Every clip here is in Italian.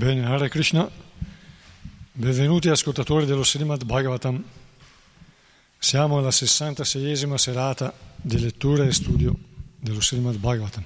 Bene, Hare Krishna, benvenuti ascoltatori dello Srimad Bhagavatam. Siamo alla 66esima serata di lettura e studio dello Srimad Bhagavatam.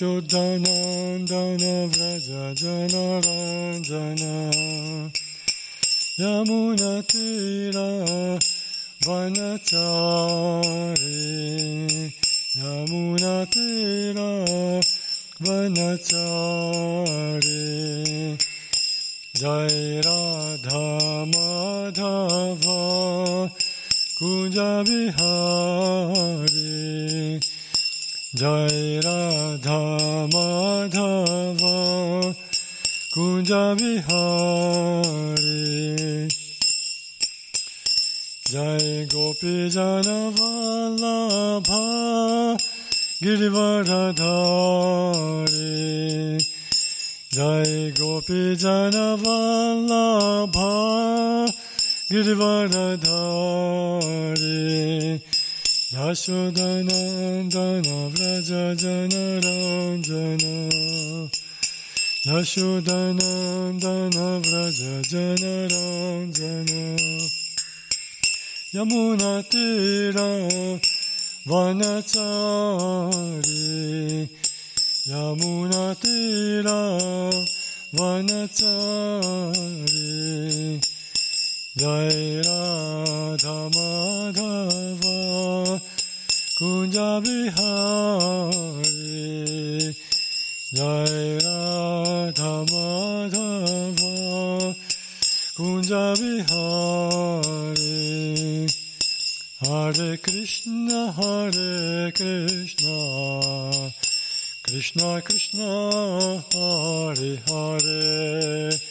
यशोदनन्दन व्रज जनरञ्जन यमुनतीरा वनचारे यमुनतीरा वनचारे जय राधा माधव Kunj Jai Radha Madhava Kunja Bihari Jai Gopi Janavallabha Girivardhari Jai Gopi Janavallabha Girivardhari यशोदनन्दन व्रज जनरञ्जन यशोदनन्दन व्रज जनरञ्जन यमुनतीरा वनचारे यमुनतीरा वनचारे Jai Radha Madhava Kunja Bihari Jai Radha Madhava Kunja Bihari Hare Krishna Hare Krishna Krishna Krishna Hare Hare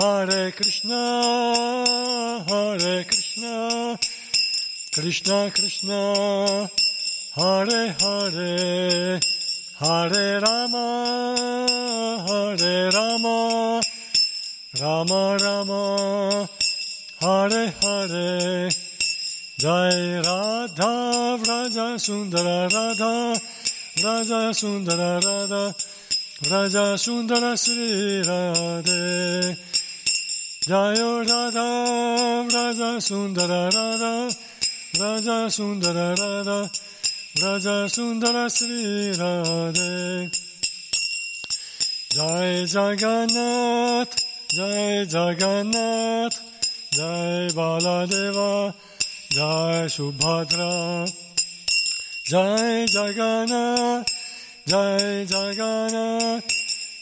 Hare Krishna, Hare Krishna, Krishna Krishna, Hare Hare, Hare Rama, Hare Rama, Rama Rama, Hare Hare. Jai Radha Vraja Sundara Radha Vraja Sundara Radha Vraja Sundara Sri Radhe Jai Radha Vraja Sundara Radha Vraja Sundara Radha Vraja Sundara Sri Radhe. Jai Jagannath Jai Jagannath Jai Baladeva Jai Subhadra. Jai Jagannath Jai Jagannath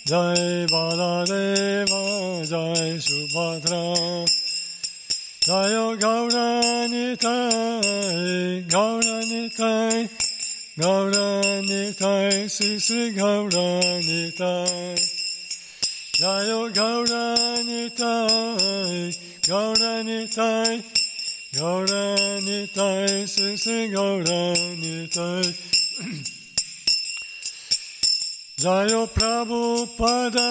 जय बालादेव जय सुभद्रा जय गौरानिताय गौरानिताय गौरानिताय श्री श्री गौरानिताय जय गौरानिताय गौरानिताय गौरानिताय श्री श्री Gaura Nitai Jayo Prabhupada,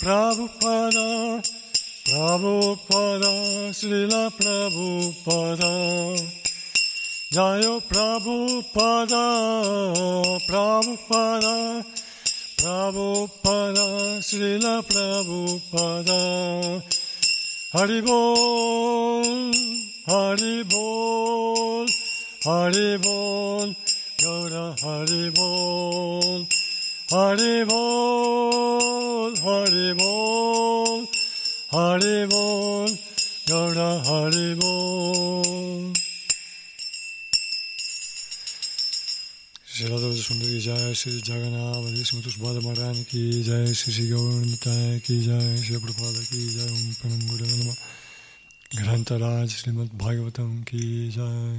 Prabhupada, Prabhupada, Srila Prabhupada. Jayo Prabhupada, Prabhupada, Prabhupada, Srila Prabhupada. Haribol, Haribol, Haribol, Gaura Haribol, Haribol, Haribol, Haribol, Gaura Haribol. Shri Radha Sundari Jai Shri Jagannath Bali Smutus Bala Maharani Ki Jai Shri Shri Gauranitai Ki Jai Shri Prabhupada Ki Jai Om Pranam Guru Nama Grantaraj Srimad Bhagavatam Ki Jai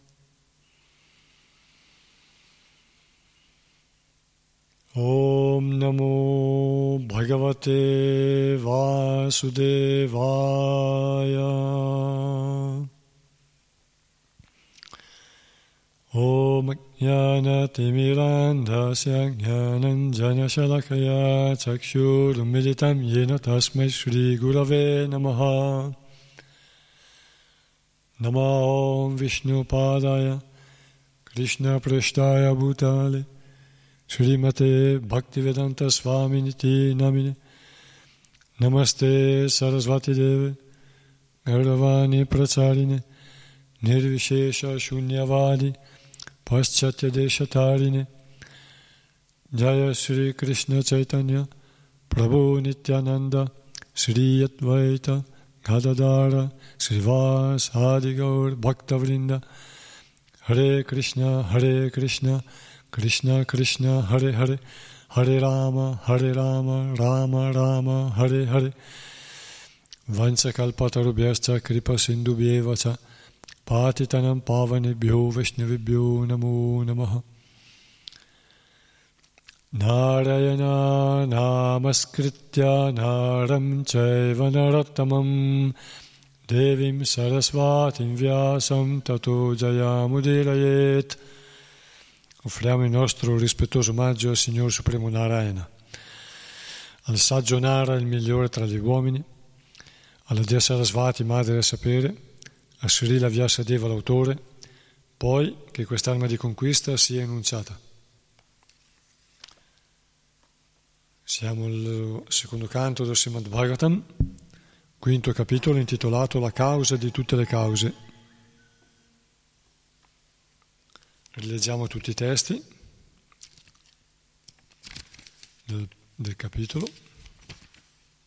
Om Namo Bhagavate Vasudevaya. Om Jnanatimirandasya Jnananjana Shalakaya Chakshurumilitam Yena Tasmai Shri Gurave Namaha. Nama Om Srimate Bhaktivedanta Swaminiti Namine Namaste Sarasvati Deve. Gauravani Pracharine Nirvishesha Shunyavadi. Paschatya Deshatarine. Jaya Sri Krishna Chaitanya. Prabhu Nityananda. Sri Advaita Gadadara Srivas Adigaur Bhaktavrinda Hare Krishna Hare Krishna Krishna Krishna Hare Hare. Hare Rama Hare Rama Rama Rama Hare Hare. Vansakalpatarubhyascha Kripa Sindhubhyevacha Patitanam Pavanebhyo Vaishnavibhyo Namo Namaha. Narayana Namaskritya Naram Chaiva Narottamam Devim Sarasvatim Vyasam Tato Jayamudirayet Offriamo il nostro rispettoso omaggio al Signore Supremo Narayana, al saggio Nara, il migliore tra gli uomini, alla Dea Sarasvati, Madre del Sapere, a Srila Vyasadeva, l'autore, poi che quest'arma di conquista sia enunciata. Siamo al secondo canto del Srimad Bhagavatam, quinto capitolo intitolato La causa di tutte le cause. Rileggiamo tutti i testi del, del capitolo,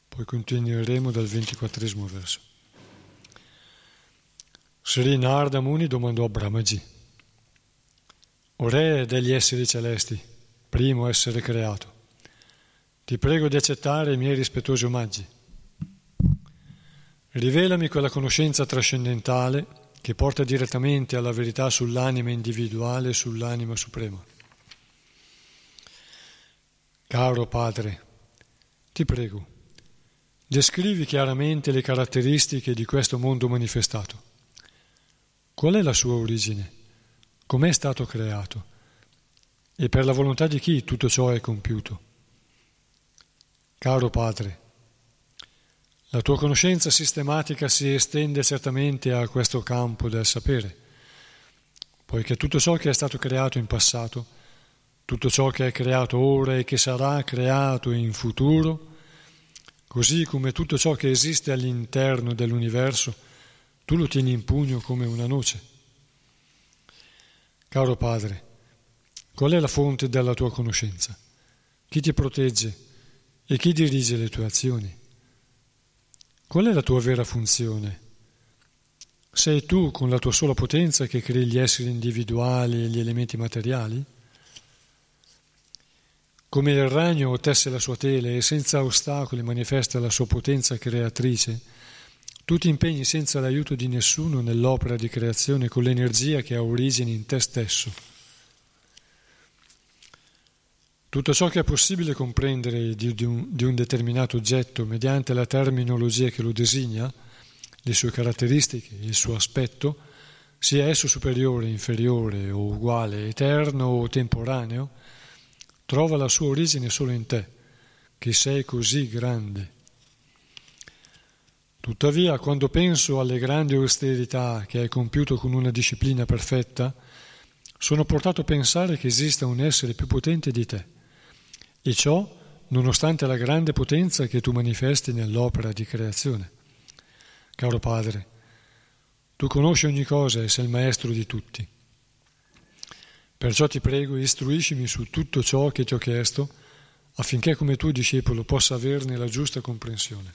poi continueremo dal ventiquattresimo verso. Sri Narda Muni domandò a Brahmaji, O re degli esseri celesti, primo essere creato, ti prego di accettare i miei rispettosi omaggi. Rivelami quella conoscenza trascendentale che porta direttamente alla verità sull'anima individuale e sull'anima suprema. Caro Padre, ti prego, descrivi chiaramente le caratteristiche di questo mondo manifestato. Qual è la sua origine? Com'è stato creato? E per la volontà di chi tutto ciò è compiuto? Caro Padre, la tua conoscenza sistematica si estende certamente a questo campo del sapere, poiché tutto ciò che è stato creato in passato, tutto ciò che è creato ora e che sarà creato in futuro, così come tutto ciò che esiste all'interno dell'universo, tu lo tieni in pugno come una noce. Caro Padre, qual è la fonte della tua conoscenza? Chi ti protegge e chi dirige le tue azioni? Qual è la tua vera funzione? Sei tu con la tua sola potenza che crei gli esseri individuali e gli elementi materiali? Come il ragno tesse la sua tele e senza ostacoli manifesta la sua potenza creatrice, tu ti impegni senza l'aiuto di nessuno nell'opera di creazione con l'energia che ha origine in te stesso. Tutto ciò che è possibile comprendere di, di, un, di un determinato oggetto mediante la terminologia che lo designa, le sue caratteristiche, il suo aspetto, sia esso superiore, inferiore o uguale, eterno o temporaneo, trova la sua origine solo in te, che sei così grande. Tuttavia, quando penso alle grandi austerità che hai compiuto con una disciplina perfetta, sono portato a pensare che esista un essere più potente di te, e ciò nonostante la grande potenza che tu manifesti nell'opera di creazione. Caro Padre, tu conosci ogni cosa e sei il maestro di tutti. Perciò ti prego, istruiscimi su tutto ciò che ti ho chiesto, affinché come tuo discepolo possa averne la giusta comprensione.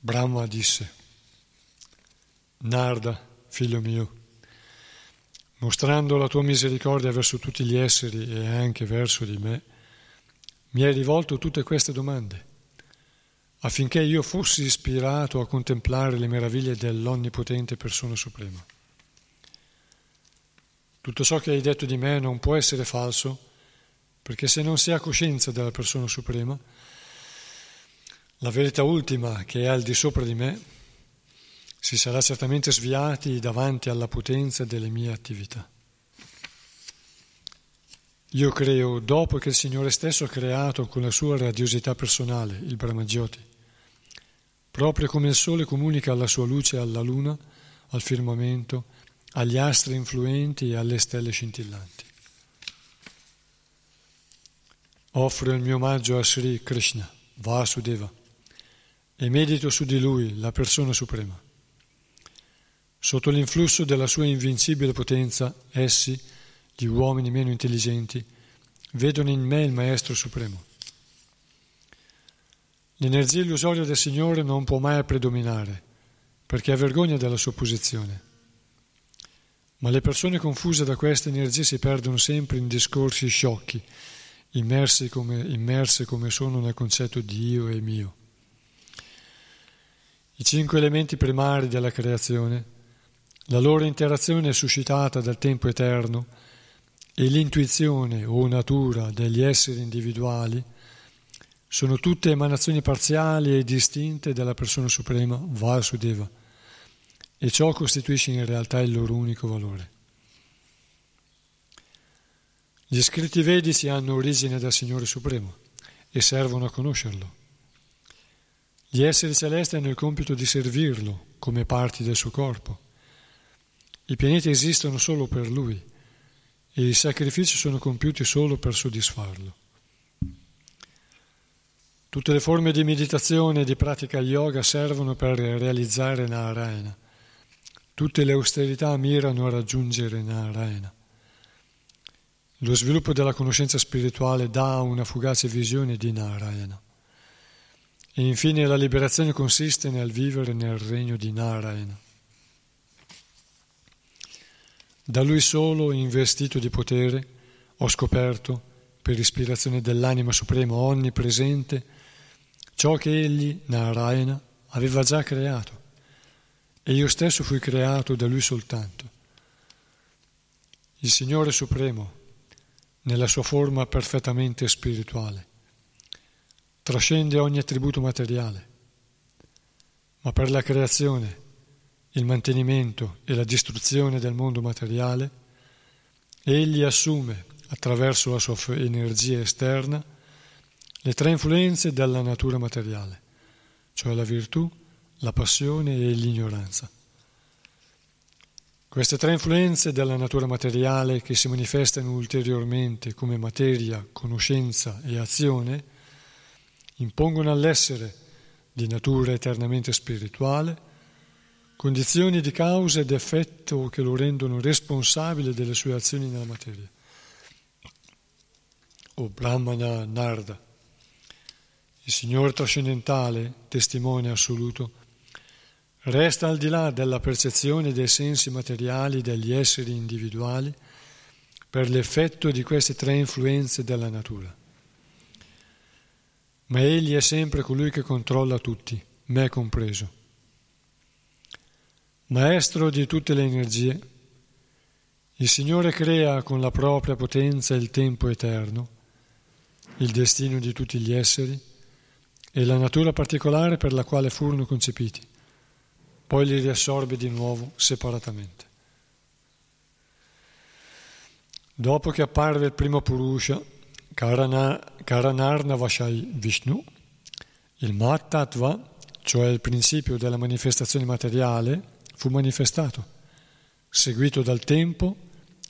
Brahma disse, Narda, figlio mio, mostrando la tua misericordia verso tutti gli esseri e anche verso di me, mi hai rivolto tutte queste domande, affinché io fossi ispirato a contemplare le meraviglie dell'onnipotente persona suprema. Tutto ciò che hai detto di me non può essere falso, perché se non si ha coscienza della persona suprema, la verità ultima che è al di sopra di me, si sarà certamente sviati davanti alla potenza delle mie attività. Io creo, dopo che il Signore stesso ha creato con la sua radiosità personale il Brahmajyoti, proprio come il Sole comunica la sua luce alla Luna, al firmamento, agli astri influenti e alle stelle scintillanti. Offro il mio omaggio a Sri Krishna, Vasudeva, e medito su di lui, la persona suprema. Sotto l'influsso della sua invincibile potenza, essi, gli uomini meno intelligenti, vedono in me il Maestro Supremo. L'energia illusoria del Signore non può mai predominare, perché ha vergogna della sua posizione. Ma le persone confuse da queste energie si perdono sempre in discorsi sciocchi, immerse come, immerse come sono nel concetto di io e mio. I cinque elementi primari della creazione, la loro interazione è suscitata dal tempo eterno e l'intuizione o natura degli esseri individuali sono tutte emanazioni parziali e distinte della persona suprema Vasudeva e ciò costituisce in realtà il loro unico valore. Gli scritti vedici hanno origine dal Signore Supremo e servono a conoscerlo. Gli esseri celesti hanno il compito di servirlo come parti del suo corpo. I pianeti esistono solo per lui e i sacrifici sono compiuti solo per soddisfarlo. Tutte le forme di meditazione e di pratica yoga servono per realizzare Narayana Tutte le austerità mirano a raggiungere Narayana. Lo sviluppo della conoscenza spirituale dà una fugace visione di Narayana. E infine la liberazione consiste nel vivere nel regno di Narayana. Da lui solo, investito di potere, ho scoperto, per ispirazione dell'anima suprema onnipresente, ciò che egli, Narayana, aveva già creato e io stesso fui creato da Lui soltanto. Il Signore Supremo, nella sua forma perfettamente spirituale. Trascende ogni attributo materiale, ma per la creazione, il mantenimento e la distruzione del mondo materiale, egli assume, attraverso la sua energia esterna, le tre influenze della natura materiale, cioè la virtù, la passione e l'ignoranza. Queste tre influenze della natura materiale che si manifestano ulteriormente come materia, conoscenza e azione, impongono all'essere di natura eternamente spirituale condizioni di causa ed effetto che lo rendono responsabile delle sue azioni nella materia. O Brahmana Narda, il Signore trascendentale, testimone assoluto, resta al di là della percezione dei sensi materiali degli esseri individuali per l'effetto di queste tre influenze della natura. Ma egli è sempre colui che controlla tutti, me compreso. Maestro di tutte le energie, il Signore crea con la propria potenza il tempo eterno, il destino di tutti gli esseri e la natura particolare per la quale furono concepiti poi li riassorbe di nuovo separatamente. Dopo che apparve il primo Purusha, Karanarna Vashai Vishnu, il Mattattva, cioè il principio della manifestazione materiale, fu manifestato, seguito dal tempo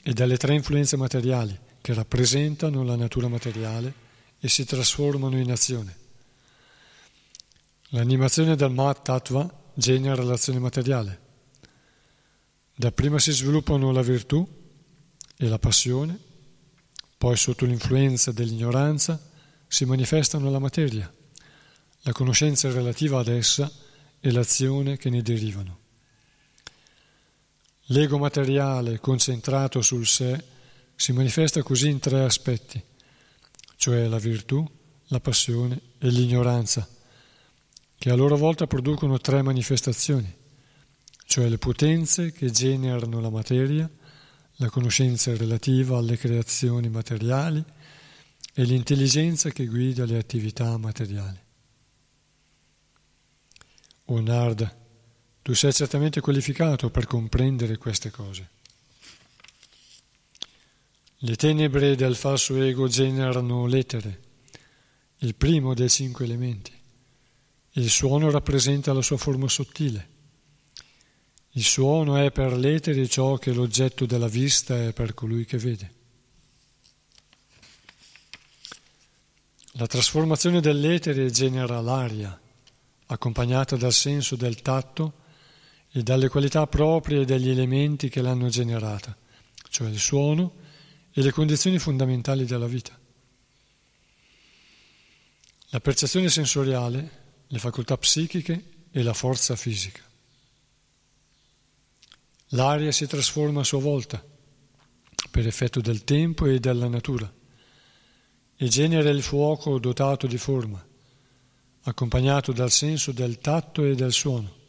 e dalle tre influenze materiali che rappresentano la natura materiale e si trasformano in azione. L'animazione del Mattattva genera l'azione materiale. Dapprima si sviluppano la virtù e la passione, poi sotto l'influenza dell'ignoranza si manifestano la materia, la conoscenza relativa ad essa e l'azione che ne derivano. L'ego materiale concentrato sul sé si manifesta così in tre aspetti, cioè la virtù, la passione e l'ignoranza che a loro volta producono tre manifestazioni, cioè le potenze che generano la materia, la conoscenza relativa alle creazioni materiali e l'intelligenza che guida le attività materiali. O Narda, tu sei certamente qualificato per comprendere queste cose. Le tenebre del falso ego generano l'etere, il primo dei cinque elementi. Il suono rappresenta la sua forma sottile. Il suono è per l'etere ciò che l'oggetto della vista è per colui che vede. La trasformazione dell'etere genera l'aria, accompagnata dal senso del tatto e dalle qualità proprie degli elementi che l'hanno generata, cioè il suono e le condizioni fondamentali della vita. La percezione sensoriale le facoltà psichiche e la forza fisica. L'aria si trasforma a sua volta per effetto del tempo e della natura e genera il fuoco dotato di forma, accompagnato dal senso del tatto e del suono.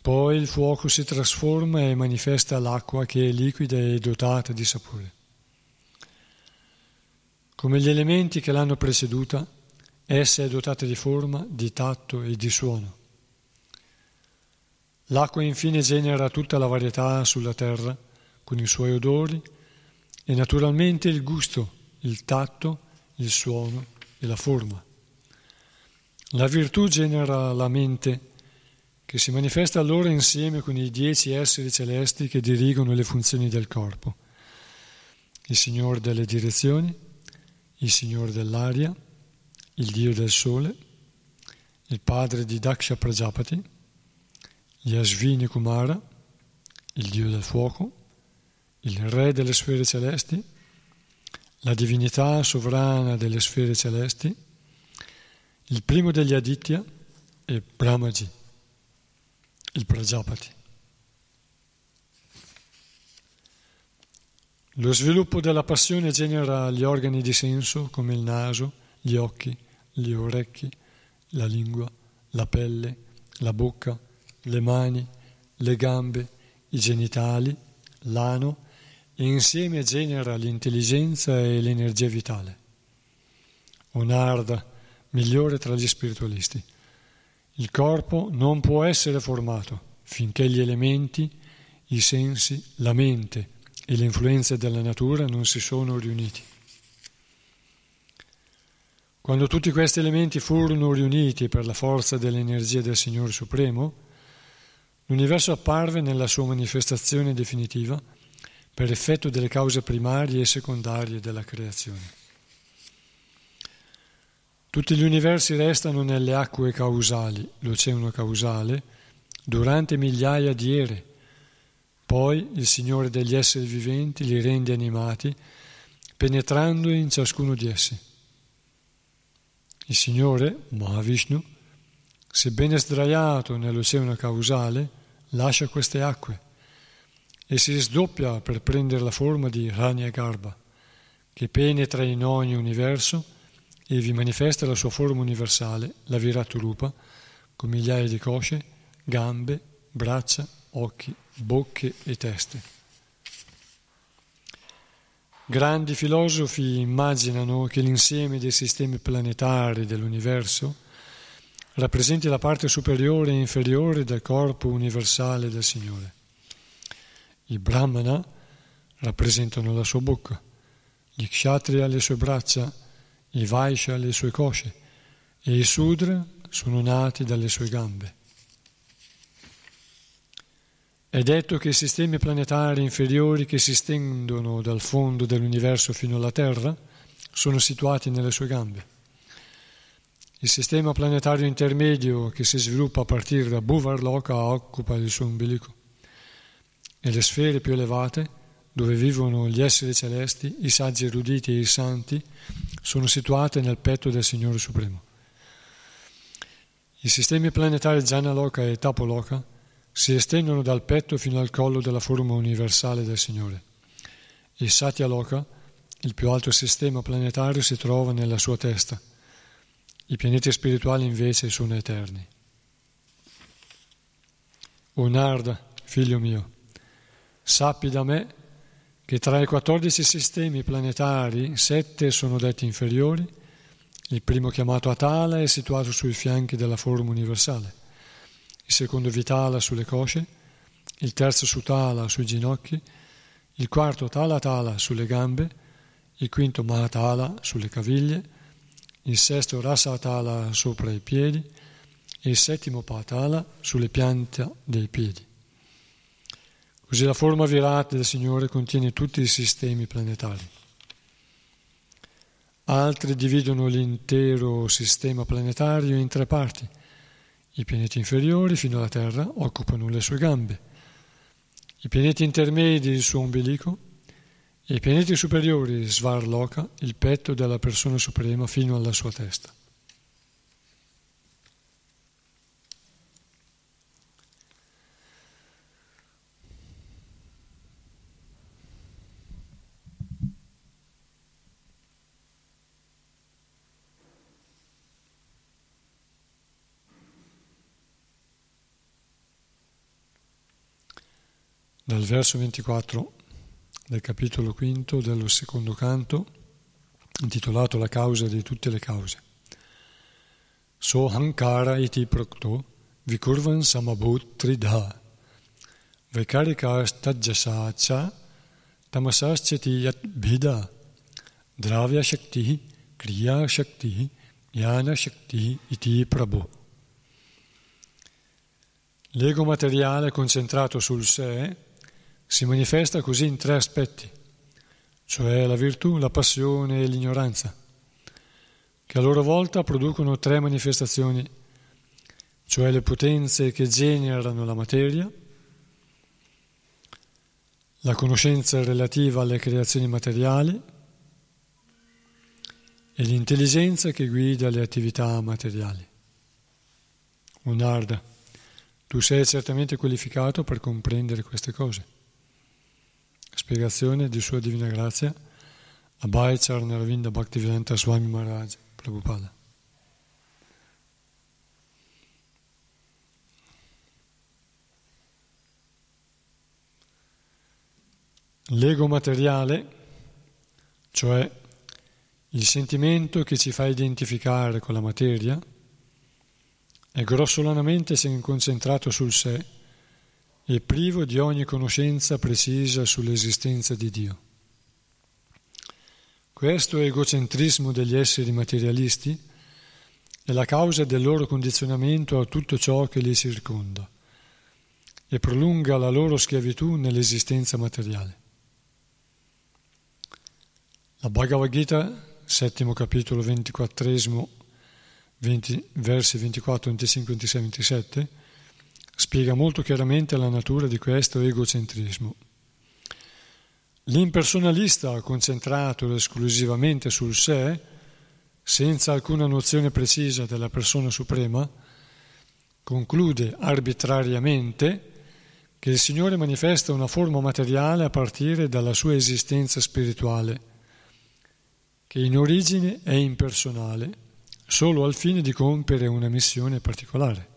Poi il fuoco si trasforma e manifesta l'acqua che è liquida e dotata di sapore. Come gli elementi che l'hanno preceduta, Essa è dotata di forma, di tatto e di suono. L'acqua infine genera tutta la varietà sulla terra con i suoi odori e naturalmente il gusto, il tatto, il suono e la forma. La virtù genera la mente che si manifesta allora insieme con i dieci esseri celesti che dirigono le funzioni del corpo. Il Signore delle direzioni, il Signore dell'aria, il dio del sole, il padre di Daksha Prajapati, gli Ashvini Kumara, il dio del fuoco, il re delle sfere celesti, la divinità sovrana delle sfere celesti, il primo degli Aditya e Brahmaji, il Prajapati. Lo sviluppo della passione genera gli organi di senso come il naso, gli occhi, gli orecchi, la lingua, la pelle, la bocca, le mani, le gambe, i genitali, l'ano e insieme genera l'intelligenza e l'energia vitale. Onarda, migliore tra gli spiritualisti. Il corpo non può essere formato finché gli elementi, i sensi, la mente e le influenze della natura non si sono riuniti. Quando tutti questi elementi furono riuniti per la forza dell'energia del Signore Supremo, l'universo apparve nella sua manifestazione definitiva per effetto delle cause primarie e secondarie della creazione. Tutti gli universi restano nelle acque causali, l'oceano causale, durante migliaia di ere. Poi il Signore degli esseri viventi li rende animati, penetrando in ciascuno di essi. Il Signore, Mahavishnu, sebbene sdraiato nell'oceano causale, lascia queste acque e si sdoppia per prendere la forma di Rania Garba, che penetra in ogni universo e vi manifesta la sua forma universale, la Viraturupa, con migliaia di cosce, gambe, braccia, occhi, bocche e teste. Grandi filosofi immaginano che l'insieme dei sistemi planetari dell'universo rappresenti la parte superiore e inferiore del corpo universale del Signore. I Brahmana rappresentano la sua bocca, gli Kshatriya le sue braccia, i Vaishya le sue cosce e i Sudra sono nati dalle sue gambe. È detto che i sistemi planetari inferiori che si stendono dal fondo dell'universo fino alla Terra sono situati nelle sue gambe. Il sistema planetario intermedio che si sviluppa a partire da Bhuvarloka occupa il suo ombelico e le sfere più elevate, dove vivono gli esseri celesti, i saggi eruditi e i santi, sono situate nel petto del Signore Supremo. I sistemi planetari Janaloka e Tapoloka si estendono dal petto fino al collo della forma universale del Signore. Il Satyaloka, il più alto sistema planetario, si trova nella sua testa. I pianeti spirituali invece sono eterni. O Narda, figlio mio, sappi da me che tra i 14 sistemi planetari, sette sono detti inferiori, il primo chiamato Atala è situato sui fianchi della forma universale il secondo Vitala sulle cosce, il terzo Sutala sui ginocchi, il quarto Tala Tala sulle gambe, il quinto Mahatala sulle caviglie, il sesto Rasatala sopra i piedi e il settimo Patala sulle piante dei piedi. Così la forma virata del Signore contiene tutti i sistemi planetari. Altri dividono l'intero sistema planetario in tre parti – i pianeti inferiori fino alla Terra occupano le sue gambe, i pianeti intermedi il suo ombelico e i pianeti superiori Svarloka il petto della persona suprema fino alla sua testa. Dal verso 24 del capitolo quinto dello secondo canto, intitolato La causa di tutte le cause. So hankara iti prokto vikurvan samabhut tridha vaikarikastajjasa cha tamasaschati yat bhida dravya shakti kriya shakti jnana shakti iti prabhu. L'ego materiale concentrato sul sé si manifesta così in tre aspetti, cioè la virtù, la passione e l'ignoranza, che a loro volta producono tre manifestazioni, cioè le potenze che generano la materia, la conoscenza relativa alle creazioni materiali e l'intelligenza che guida le attività materiali. Unarda, tu sei certamente qualificato per comprendere queste cose. Spiegazione di Sua Divina Grazia Abhay Charnaravinda Bhaktivedanta Swami Maharaj Prabhupada. L'ego materiale, cioè il sentimento che ci fa identificare con la materia, è grossolanamente concentrato sul sé e privo di ogni conoscenza precisa sull'esistenza di Dio. Questo egocentrismo degli esseri materialisti è la causa del loro condizionamento a tutto ciò che li circonda e prolunga la loro schiavitù nell'esistenza materiale. La Bhagavad Gita, settimo capitolo, ventiquattresimo, 20, versi 24, 25, 26, 27, spiega molto chiaramente la natura di questo egocentrismo. L'impersonalista concentrato esclusivamente sul sé, senza alcuna nozione precisa della persona suprema, conclude arbitrariamente che il Signore manifesta una forma materiale a partire dalla sua esistenza spirituale che in origine è impersonale, solo al fine di compiere una missione particolare.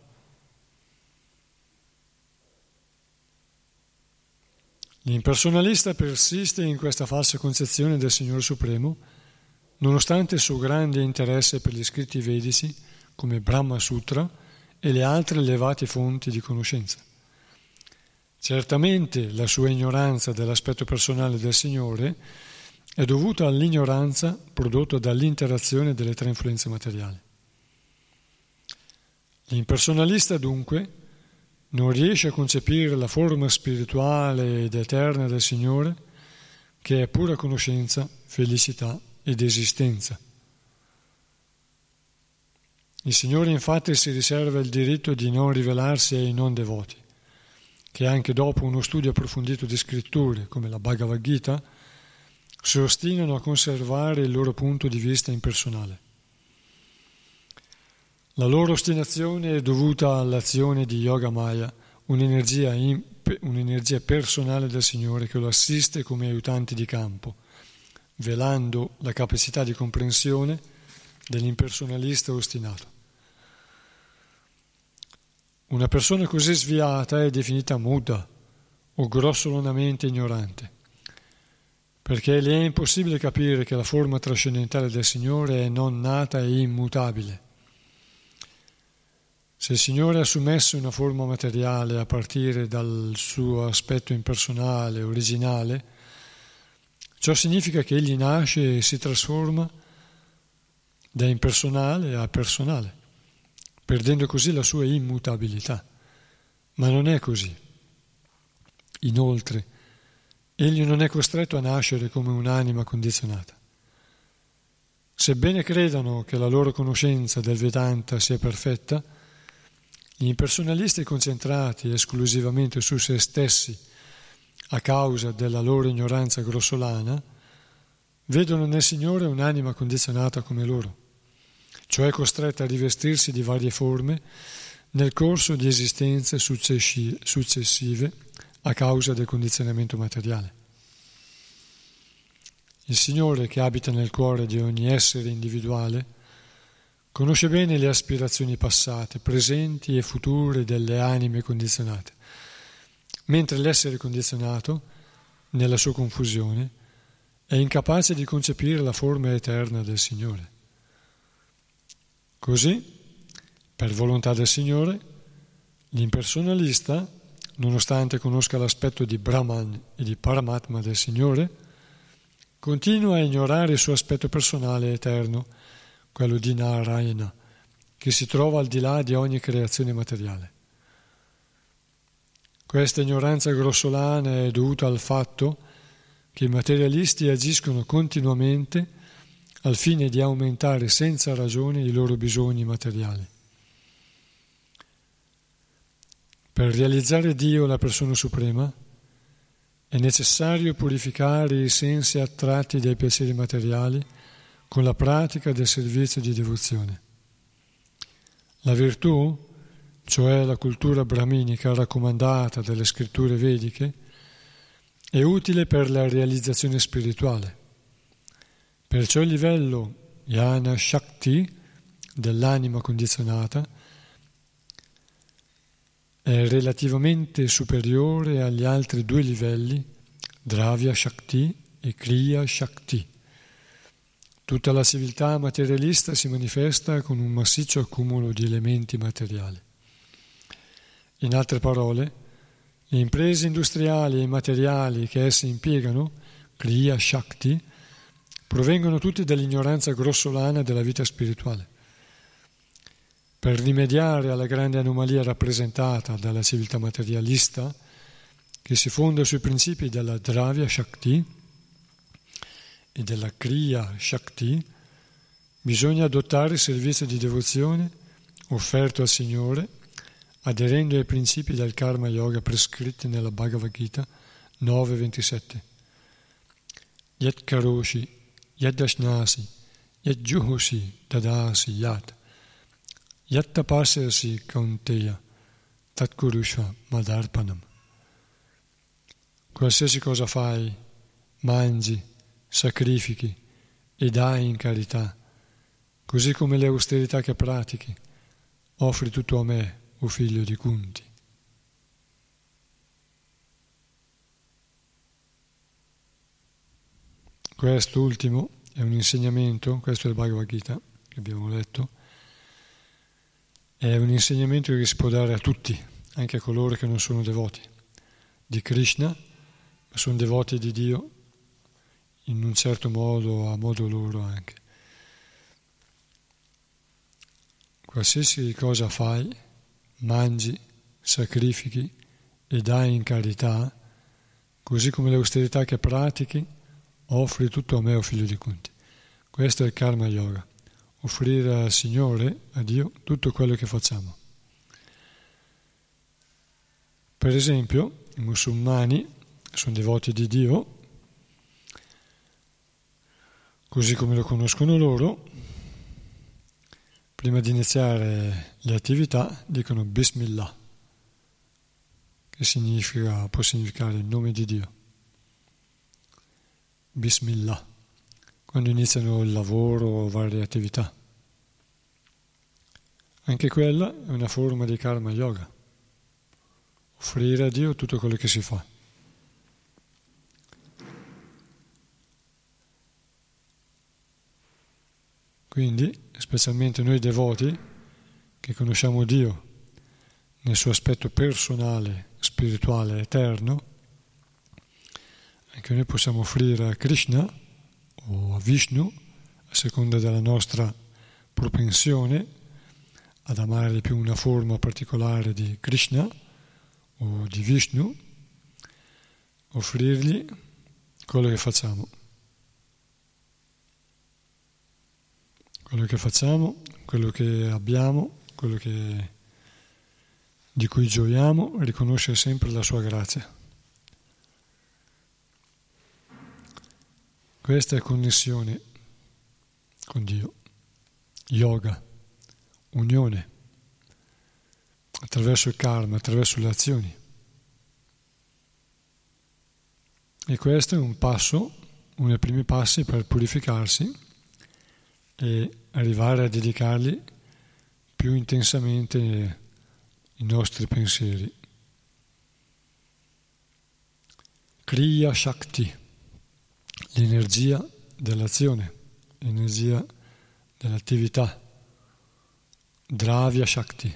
L'impersonalista persiste in questa falsa concezione del Signore Supremo, nonostante il suo grande interesse per gli scritti vedici come Brahma Sutra e le altre elevate fonti di conoscenza. Certamente la sua ignoranza dell'aspetto personale del Signore è dovuta all'ignoranza prodotta dall'interazione delle tre influenze materiali. L'impersonalista dunque non riesce a concepire la forma spirituale ed eterna del Signore che è pura conoscenza, felicità ed esistenza. Il Signore infatti si riserva il diritto di non rivelarsi ai non devoti, che anche dopo uno studio approfondito di scritture come la Bhagavad Gita si ostinano a conservare il loro punto di vista impersonale. La loro ostinazione è dovuta all'azione di Yoga Maya, un'energia, in, un'energia personale del Signore che lo assiste come aiutante di campo, velando la capacità di comprensione dell'impersonalista ostinato. Una persona così sviata è definita muda o grossolanamente ignorante perché gli è impossibile capire che la forma trascendentale del Signore è non nata e immutabile. Se il Signore assumesse una forma materiale a partire dal suo aspetto impersonale, originale, ciò significa che egli nasce e si trasforma da impersonale a personale, perdendo così la sua immutabilità. Ma non è così. Inoltre, Egli non è costretto a nascere come un'anima condizionata. Sebbene credano che la loro conoscenza del Vedanta sia perfetta, gli impersonalisti concentrati esclusivamente su se stessi a causa della loro ignoranza grossolana, vedono nel Signore un'anima condizionata come loro, cioè costretta a rivestirsi di varie forme nel corso di esistenze successive a causa del condizionamento materiale. Il Signore che abita nel cuore di ogni essere individuale conosce bene le aspirazioni passate, presenti e future delle anime condizionate, mentre l'essere condizionato, nella sua confusione, è incapace di concepire la forma eterna del Signore. Così, per volontà del Signore, l'impersonalista nonostante conosca l'aspetto di Brahman e di Paramatma del Signore, continua a ignorare il suo aspetto personale eterno, quello di Narayana, che si trova al di là di ogni creazione materiale. Questa ignoranza grossolana è dovuta al fatto che i materialisti agiscono continuamente al fine di aumentare senza ragione i loro bisogni materiali. Per realizzare Dio, la persona suprema, è necessario purificare i sensi attratti dai piaceri materiali con la pratica del servizio di devozione. La virtù, cioè la cultura brahminica raccomandata dalle scritture vediche, è utile per la realizzazione spirituale. Perciò il livello Yana Shakti dell'anima condizionata è relativamente superiore agli altri due livelli Dravya Shakti e Kriya Shakti. Tutta la civiltà materialista si manifesta con un massiccio accumulo di elementi materiali. In altre parole, le imprese industriali e materiali che esse impiegano, Kriya Shakti, provengono tutti dall'ignoranza grossolana della vita spirituale. Per rimediare alla grande anomalia rappresentata dalla civiltà materialista, che si fonda sui principi della Dravya Shakti e della Kriya Shakti, bisogna adottare il servizio di devozione offerto al Signore aderendo ai principi del karma yoga prescritti nella Bhagavad Gita 9.27. Yat karoshi, yad dashnasi, yad juhosi, tadasi yat, yat tapasasi kaunteya, tat kurusha madarpanam. Qualsiasi cosa fai, mangi, sacrifichi e dai in carità, così come le austerità che pratichi, offri tutto a me, o figlio di Kunti. Quest'ultimo è un insegnamento, questo è il Bhagavad Gita che abbiamo letto, è un insegnamento che si può dare a tutti, anche a coloro che non sono devoti di Krishna, ma sono devoti di Dio in un certo modo, a modo loro anche. Qualsiasi cosa fai, mangi, sacrifichi e dai in carità, così come l'austerità che pratichi, offri tutto a me, o figlio di Kunti. Questo è il karma yoga, offrire al Signore, a Dio, tutto quello che facciamo. Per esempio, i musulmani sono devoti di Dio, così come lo conoscono loro, prima di iniziare le attività dicono Bismillah, che significa, può significare il nome di Dio. Bismillah, quando iniziano il lavoro o varie attività. Anche quella è una forma di karma yoga, offrire a Dio tutto quello che si fa. Quindi, specialmente noi devoti, che conosciamo Dio nel suo aspetto personale, spirituale, eterno, anche noi possiamo offrire a Krishna o a Vishnu, a seconda della nostra propensione ad amare più una forma particolare di Krishna o di Vishnu, offrirgli quello che facciamo. Quello che facciamo, quello che abbiamo, quello che, di cui gioiamo, riconoscere sempre la sua grazia. Questa è connessione con Dio, yoga, unione, attraverso il karma, attraverso le azioni. E questo è un passo, uno dei primi passi per purificarsi e arrivare a dedicargli più intensamente i nostri pensieri. Kriya Shakti, l'energia dell'azione, l'energia dell'attività. Dravya Shakti,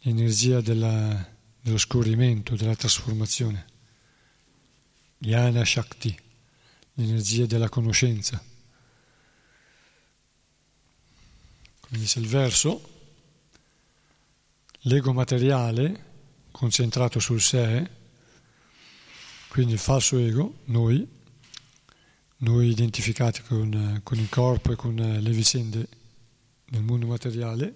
l'energia della, dello scorrimento, della trasformazione. Jnana Shakti, l'energia della conoscenza. Come dice il verso, l'ego materiale concentrato sul sé, quindi il falso ego, noi, noi identificati con, con il corpo e con le vicende del mondo materiale,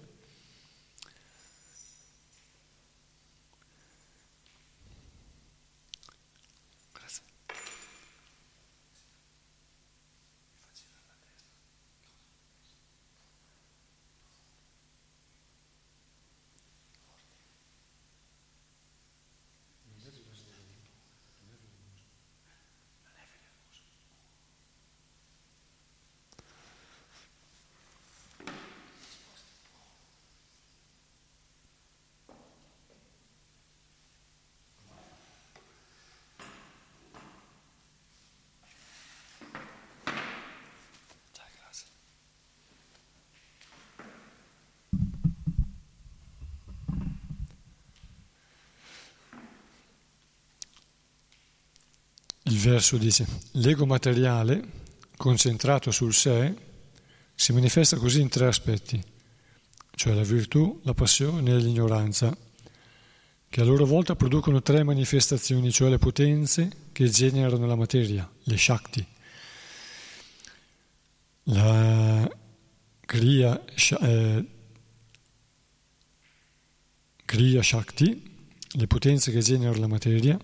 verso dice, l'ego materiale, concentrato sul sé, si manifesta così in tre aspetti, cioè la virtù, la passione e l'ignoranza, che a loro volta producono tre manifestazioni, cioè le potenze che generano la materia, le Shakti. La Kriya, eh, Kriya Shakti, le potenze che generano la materia,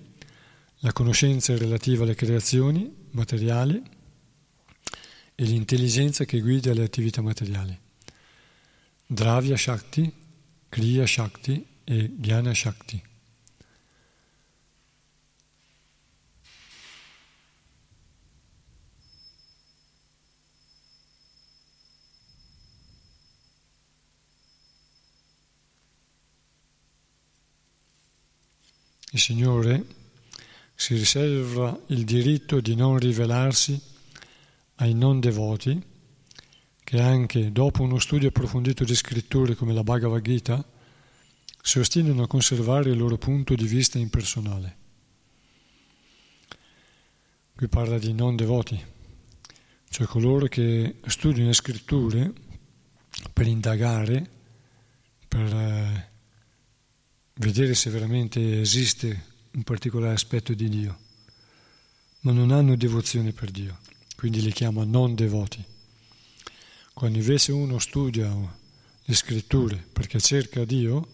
la conoscenza relativa alle creazioni materiali e l'intelligenza che guida le attività materiali. Dravya Shakti, Kriya Shakti e Jnana Shakti. Il Signore si riserva il diritto di non rivelarsi ai non devoti che anche dopo uno studio approfondito di scritture come la Bhagavad Gita si ostinano a conservare il loro punto di vista impersonale. Qui parla di non devoti, cioè coloro che studiano le scritture per indagare, per eh, vedere se veramente esiste un particolare aspetto di Dio, ma non hanno devozione per Dio, quindi li chiama non devoti. Quando invece uno studia le scritture perché cerca Dio,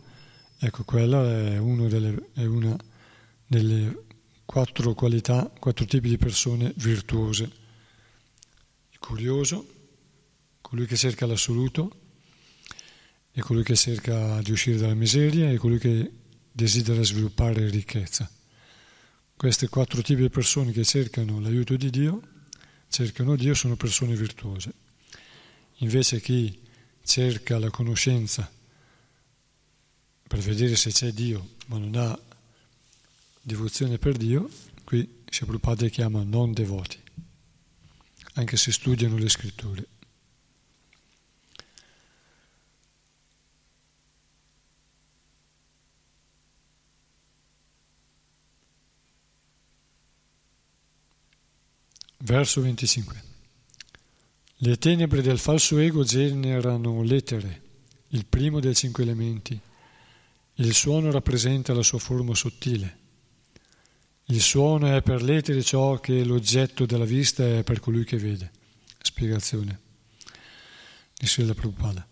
ecco quella è, delle, è una delle quattro qualità, quattro tipi di persone virtuose. Il curioso, colui che cerca l'assoluto, è colui che cerca di uscire dalla miseria e colui che desidera sviluppare ricchezza. Questi quattro tipi di persone che cercano l'aiuto di Dio, cercano Dio, sono persone virtuose. Invece chi cerca la conoscenza per vedere se c'è Dio, ma non ha devozione per Dio, qui Prabhupada chiama non devoti, anche se studiano le scritture. Verso 25. Le tenebre del falso ego generano l'etere, il primo dei cinque elementi. Il suono rappresenta la sua forma sottile. Il suono è per l'etere ciò che l'oggetto della vista è per colui che vede. Spiegazione di Srila Prabhupada.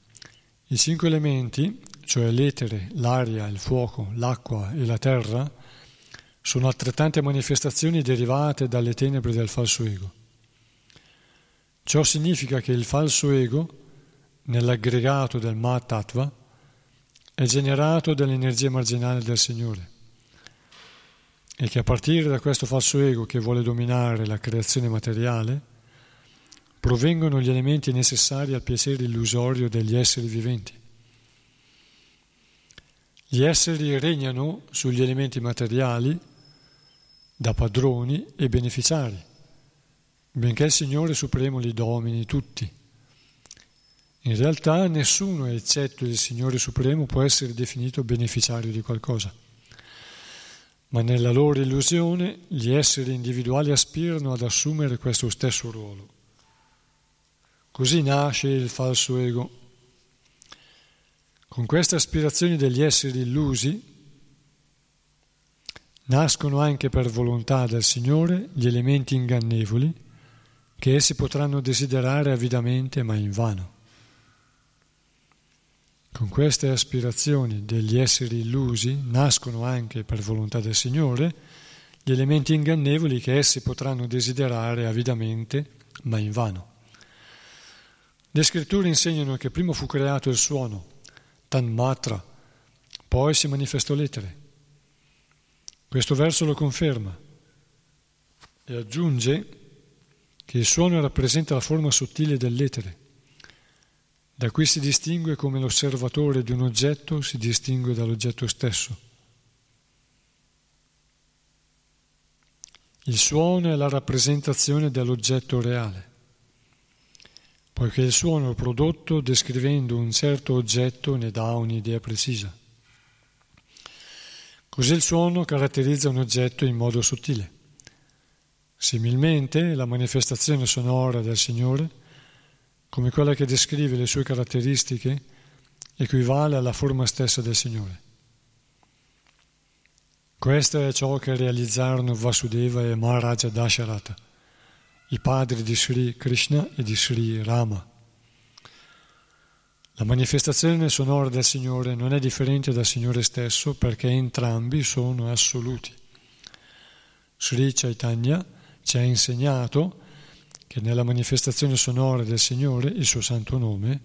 I cinque elementi, cioè l'etere, l'aria, il fuoco, l'acqua e la terra, sono altrettante manifestazioni derivate dalle tenebre del falso ego. Ciò significa che il falso ego, nell'aggregato del Mahatattva, è generato dall'energia marginale del Signore e che a partire da questo falso ego che vuole dominare la creazione materiale, provengono gli elementi necessari al piacere illusorio degli esseri viventi. Gli esseri regnano sugli elementi materiali da padroni e beneficiari, benché il Signore Supremo li domini tutti. In realtà nessuno, eccetto il Signore Supremo, può essere definito beneficiario di qualcosa. Ma nella loro illusione gli esseri individuali aspirano ad assumere questo stesso ruolo. Così nasce il falso ego. Con queste aspirazioni degli esseri illusi Nascono anche per volontà del Signore gli elementi ingannevoli che essi potranno desiderare avidamente ma invano. Con queste aspirazioni degli esseri illusi nascono anche per volontà del Signore gli elementi ingannevoli che essi potranno desiderare avidamente ma invano. Le scritture insegnano che prima fu creato il suono, Tanmatra, poi si manifestò l'etere. Questo verso lo conferma e aggiunge che il suono rappresenta la forma sottile dell'etere. Da qui si distingue come l'osservatore di un oggetto si distingue dall'oggetto stesso. Il suono è la rappresentazione dell'oggetto reale, poiché il suono prodotto descrivendo un certo oggetto ne dà un'idea precisa. Così il suono caratterizza un oggetto in modo sottile. Similmente, la manifestazione sonora del Signore, come quella che descrive le sue caratteristiche, equivale alla forma stessa del Signore. Questo è ciò che realizzarono Vasudeva e Maharaja Dasharata, i padri di Sri Krishna e di Sri Rama. La manifestazione sonora del Signore non è differente dal Signore stesso perché entrambi sono assoluti. Sri Chaitanya ci ha insegnato che nella manifestazione sonora del Signore, il suo santo nome,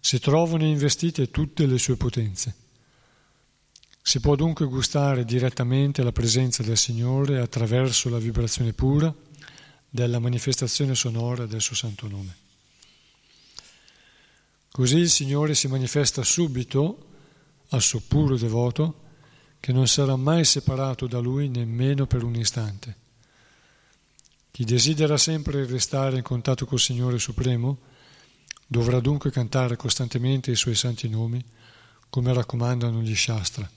si trovano investite tutte le sue potenze. Si può dunque gustare direttamente la presenza del Signore attraverso la vibrazione pura della manifestazione sonora del suo santo nome. Così il Signore si manifesta subito al suo puro devoto che non sarà mai separato da lui nemmeno per un istante. Chi desidera sempre restare in contatto col Signore Supremo dovrà dunque cantare costantemente i suoi santi nomi come raccomandano gli Shastra.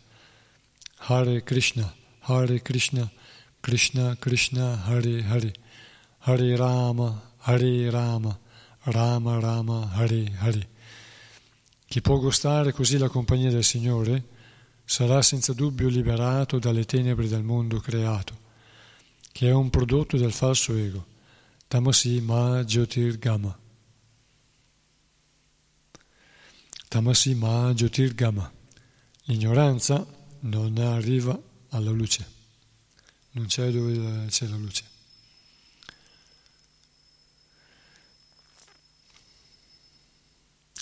Hare Krishna, Hare Krishna, Krishna Krishna, Hare Hare, Hare Rama, Hare Rama, Rama Rama, Hare Hare. Chi può gustare così la compagnia del Signore sarà senza dubbio liberato dalle tenebre del mondo creato, che è un prodotto del falso ego, Tamasi Ma Jyotirgama. Tamasi Ma Jyotirgama. L'ignoranza non arriva alla luce, non c'è dove c'è la luce.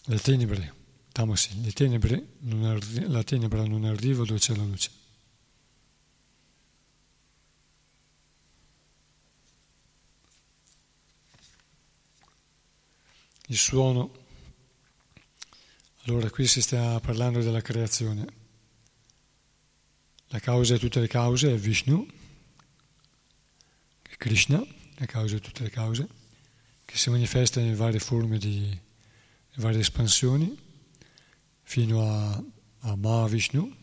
Le tenebre, tamasi, le tenebre arri- la tenebra non arriva dove c'è la luce. Il suono, allora qui si sta parlando della creazione. La causa di tutte le cause è Vishnu, è Krishna, la causa di tutte le cause, che si manifesta in varie forme di varie espansioni, fino a, a Mahavishnu,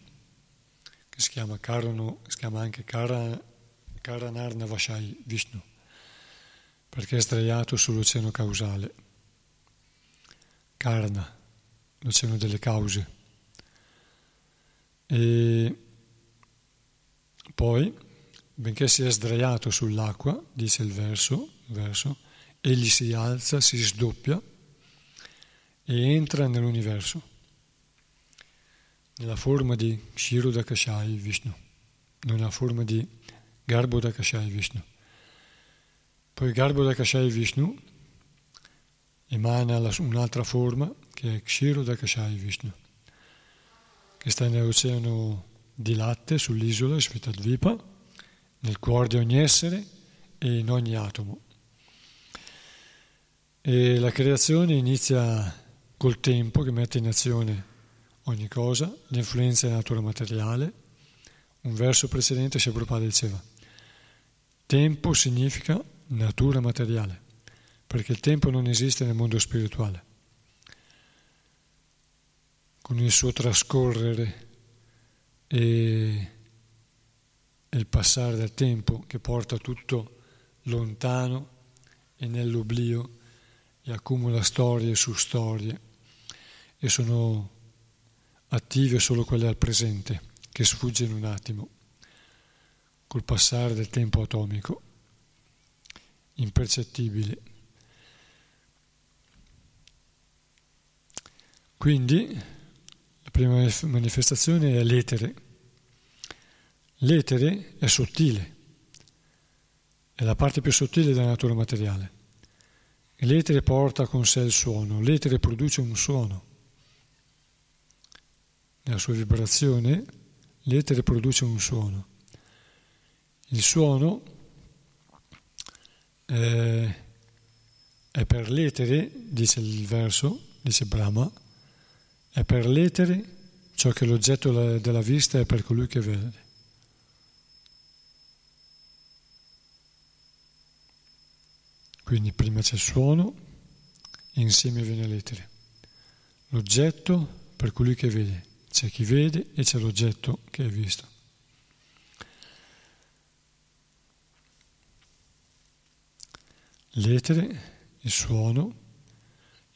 che si chiama, Karano, si chiama anche Kara, Vishnu, perché è sdraiato sull'oceano causale. Karna, l'oceano delle cause. E poi, benché sia sdraiato sull'acqua, dice il verso, verso, egli si alza, si sdoppia e entra nell'universo, nella forma di Kshirodakashai Vishnu, nella forma di Garbhodakashai Vishnu. Poi Garbhodakashai Vishnu emana un'altra forma che è Kshirodakashai Vishnu, che sta nell'oceano di latte sull'isola Svetadvipa, nel cuore di ogni essere e in ogni atomo. E la creazione inizia col tempo che mette in azione ogni cosa, l'influenza della natura materiale. Un verso precedente Prabhupada diceva, tempo significa natura materiale, perché il tempo non esiste nel mondo spirituale. Con il suo trascorrere e il passare del tempo che porta tutto lontano e nell'oblio e accumula storie su storie e sono attive solo quelle al presente che sfugge in un attimo col passare del tempo atomico impercettibile quindi la prima manifestazione è l'etere. L'etere è sottile, è la parte più sottile della natura materiale. L'etere porta con sé il suono, l'etere produce un suono. Nella sua vibrazione l'etere produce un suono. Il suono è, è per l'etere, dice il verso, dice Brahma, è per l'etere ciò che l'oggetto della vista è per colui che vede. Quindi prima c'è il suono insieme viene l'etere. L'oggetto per colui che vede. C'è chi vede e c'è l'oggetto che è visto. l'etere, il suono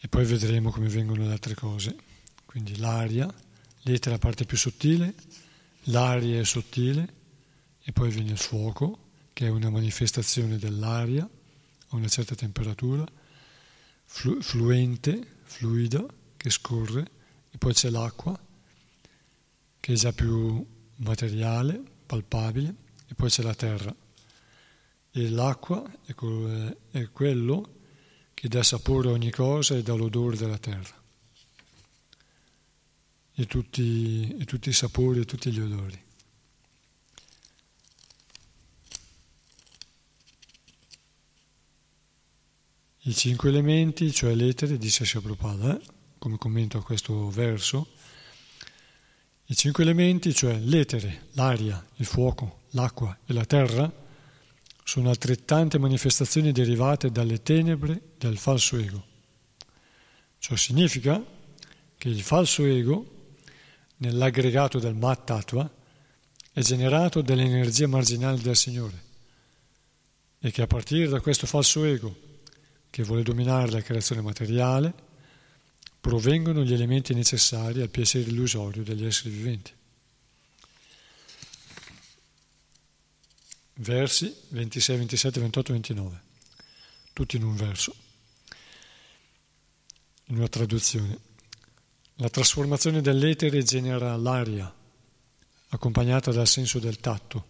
e poi vedremo come vengono le altre cose. Quindi l'aria, l'etere è la parte più sottile, l'aria è sottile e poi viene il fuoco che è una manifestazione dell'aria a una certa temperatura, flu- fluente, fluida, che scorre, e poi c'è l'acqua che è già più materiale, palpabile, e poi c'è la terra. E l'acqua è quello che dà sapore a ogni cosa e dà l'odore della terra. E tutti, e tutti i sapori e tutti gli odori. I cinque elementi, cioè l'etere, dice Prabhupada, eh? come commento a questo verso, i cinque elementi, cioè l'etere, l'aria, il fuoco, l'acqua e la terra, sono altrettante manifestazioni derivate dalle tenebre del falso ego. Ciò significa che il falso ego, nell'aggregato del Mattattva, è generato dall'energia marginale del Signore e che a partire da questo falso ego, che vuole dominare la creazione materiale, provengono gli elementi necessari al piacere illusorio degli esseri viventi. Versi 26, 27, 28, 29, tutti in un verso, in una traduzione. La trasformazione dell'etere genera l'aria, accompagnata dal senso del tatto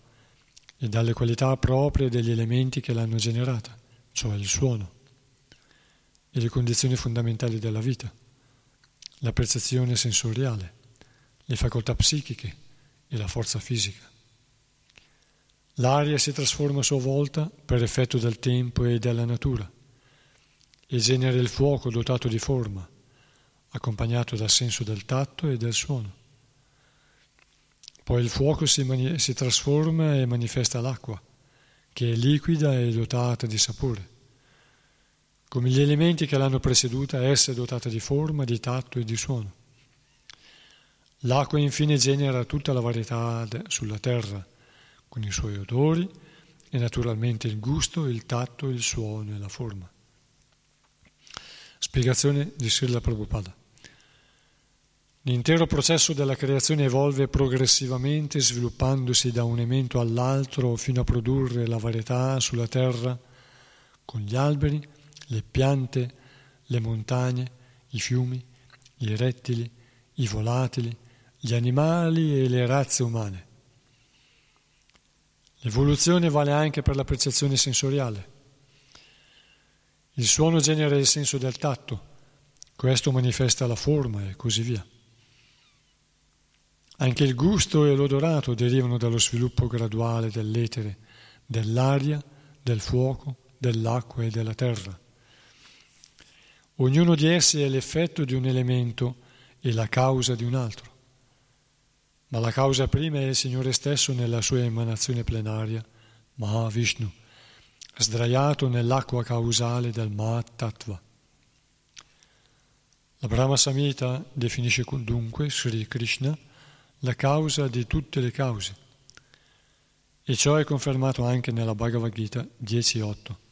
e dalle qualità proprie degli elementi che l'hanno generata, cioè il suono e le condizioni fondamentali della vita la percezione sensoriale, le facoltà psichiche e la forza fisica. L'aria si trasforma a sua volta per effetto del tempo e della natura e genera il fuoco dotato di forma, accompagnato dal senso del tatto e del suono. Poi il fuoco si, mani- si trasforma e manifesta l'acqua, che è liquida e dotata di sapore. Come gli elementi che l'hanno preceduta, essa è dotata di forma, di tatto e di suono. L'acqua infine genera tutta la varietà sulla terra, con i suoi odori e naturalmente il gusto, il tatto, il suono e la forma. Spiegazione di Srila Prabhupada. L'intero processo della creazione evolve progressivamente sviluppandosi da un elemento all'altro fino a produrre la varietà sulla terra con gli alberi, le piante, le montagne, i fiumi, i rettili, i volatili, gli animali e le razze umane. L'evoluzione vale anche per la percezione sensoriale. Il suono genera il senso del tatto, questo manifesta la forma e così via. Anche il gusto e l'odorato derivano dallo sviluppo graduale dell'etere, dell'aria, del fuoco, dell'acqua e della terra. Ognuno di essi è l'effetto di un elemento e la causa di un altro. Ma la causa prima è il Signore stesso nella sua emanazione plenaria, Mahavishnu, sdraiato nell'acqua causale del Mahatattva. La Brahma Samhita definisce dunque Sri Krishna la causa di tutte le cause. E ciò è confermato anche nella Bhagavad Gita 10.8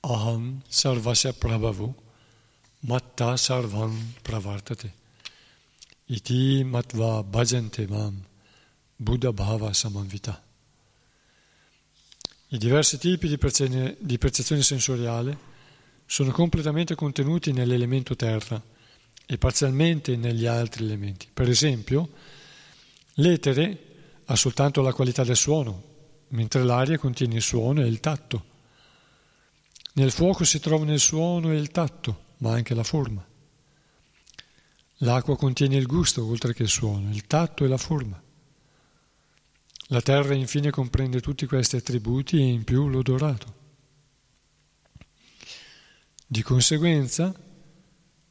aham sarvasya prabhavu matta sarvam pravartate iti matva bhajante mam buddha bhava samanvita i diversi tipi di percezione, sensoriale sono completamente contenuti nell'elemento terra e parzialmente negli altri elementi. Per esempio, l'etere ha soltanto la qualità del suono, mentre l'aria contiene il suono e il tatto. Nel fuoco si trovano il suono e il tatto, ma anche la forma. L'acqua contiene il gusto oltre che il suono, il tatto e la forma. La terra infine comprende tutti questi attributi e in più l'odorato. Di conseguenza,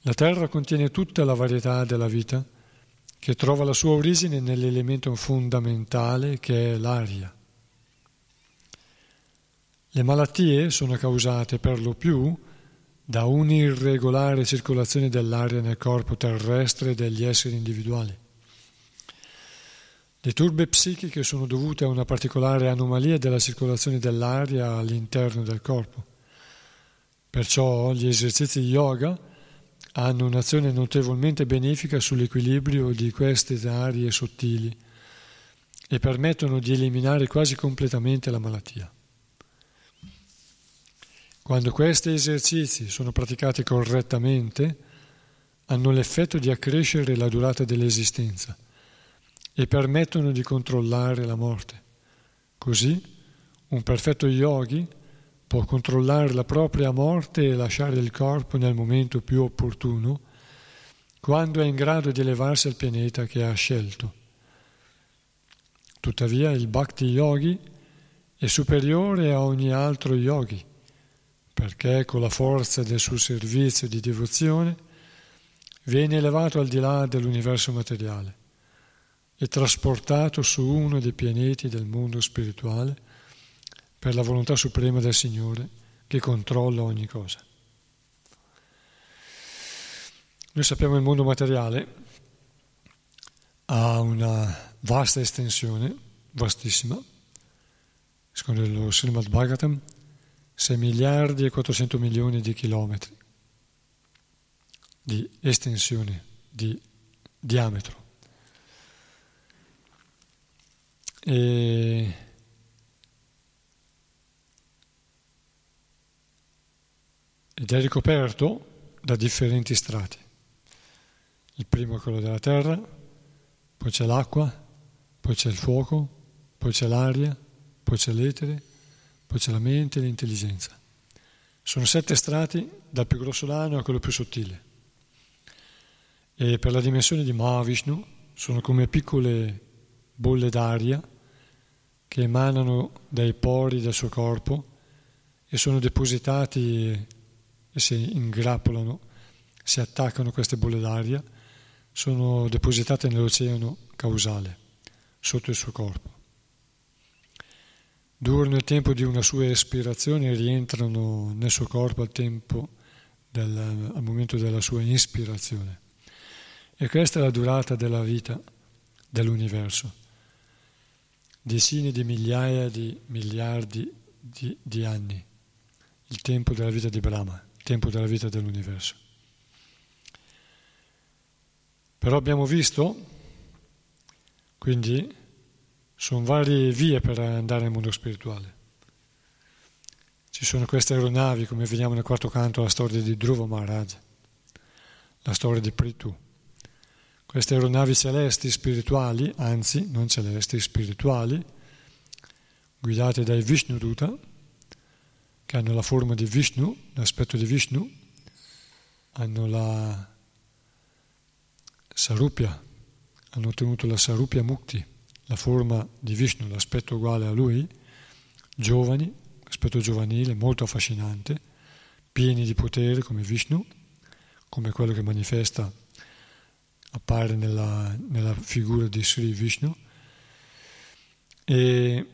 la terra contiene tutta la varietà della vita che trova la sua origine nell'elemento fondamentale che è l'aria. Le malattie sono causate per lo più da un'irregolare circolazione dell'aria nel corpo terrestre degli esseri individuali. Le turbe psichiche sono dovute a una particolare anomalia della circolazione dell'aria all'interno del corpo Perciò gli esercizi yoga hanno un'azione notevolmente benefica sull'equilibrio di queste aree sottili e permettono di eliminare quasi completamente la malattia. Quando questi esercizi sono praticati correttamente, hanno l'effetto di accrescere la durata dell'esistenza e permettono di controllare la morte. Così, un perfetto yogi può controllare la propria morte e lasciare il corpo nel momento più opportuno, quando è in grado di elevarsi al pianeta che ha scelto. Tuttavia il Bhakti Yogi è superiore a ogni altro yogi, perché con la forza del suo servizio di devozione viene elevato al di là dell'universo materiale e trasportato su uno dei pianeti del mondo spirituale per la volontà suprema del Signore che controlla ogni cosa. Noi sappiamo che il mondo materiale ha una vasta estensione, vastissima, secondo lo Srimad Bhagavatam, 6 miliardi e 400 milioni di chilometri di estensione, di diametro. E ed è ricoperto da differenti strati. Il primo è quello della terra, poi c'è l'acqua, poi c'è il fuoco, poi c'è l'aria, poi c'è l'etere, poi c'è la mente e l'intelligenza. Sono sette strati, dal più grossolano a quello più sottile. E per la dimensione di Mahavishnu sono come piccole bolle d'aria che emanano dai pori del suo corpo e sono depositati e si ingrappolano, si attaccano queste bolle d'aria, sono depositate nell'oceano causale, sotto il suo corpo. Durano il tempo di una sua espirazione e rientrano nel suo corpo al, del, al momento della sua ispirazione. E questa è la durata della vita dell'universo. Decine di migliaia di miliardi di, di anni, il tempo della vita di Brahma tempo della vita dell'universo. Però abbiamo visto, quindi, sono varie vie per andare nel mondo spirituale. Ci sono queste aeronavi, come vediamo nel quarto canto, la storia di Dhruva Maharaj, la storia di Prithu. Queste aeronavi celesti spirituali, anzi non celesti, spirituali, guidate dai Vishnu Duta, che hanno la forma di Vishnu, l'aspetto di Vishnu, hanno la Sarupya, hanno ottenuto la Sarupya Mukti, la forma di Vishnu, l'aspetto uguale a lui, giovani, aspetto giovanile, molto affascinante, pieni di potere come Vishnu, come quello che manifesta, appare nella, nella figura di Sri Vishnu. E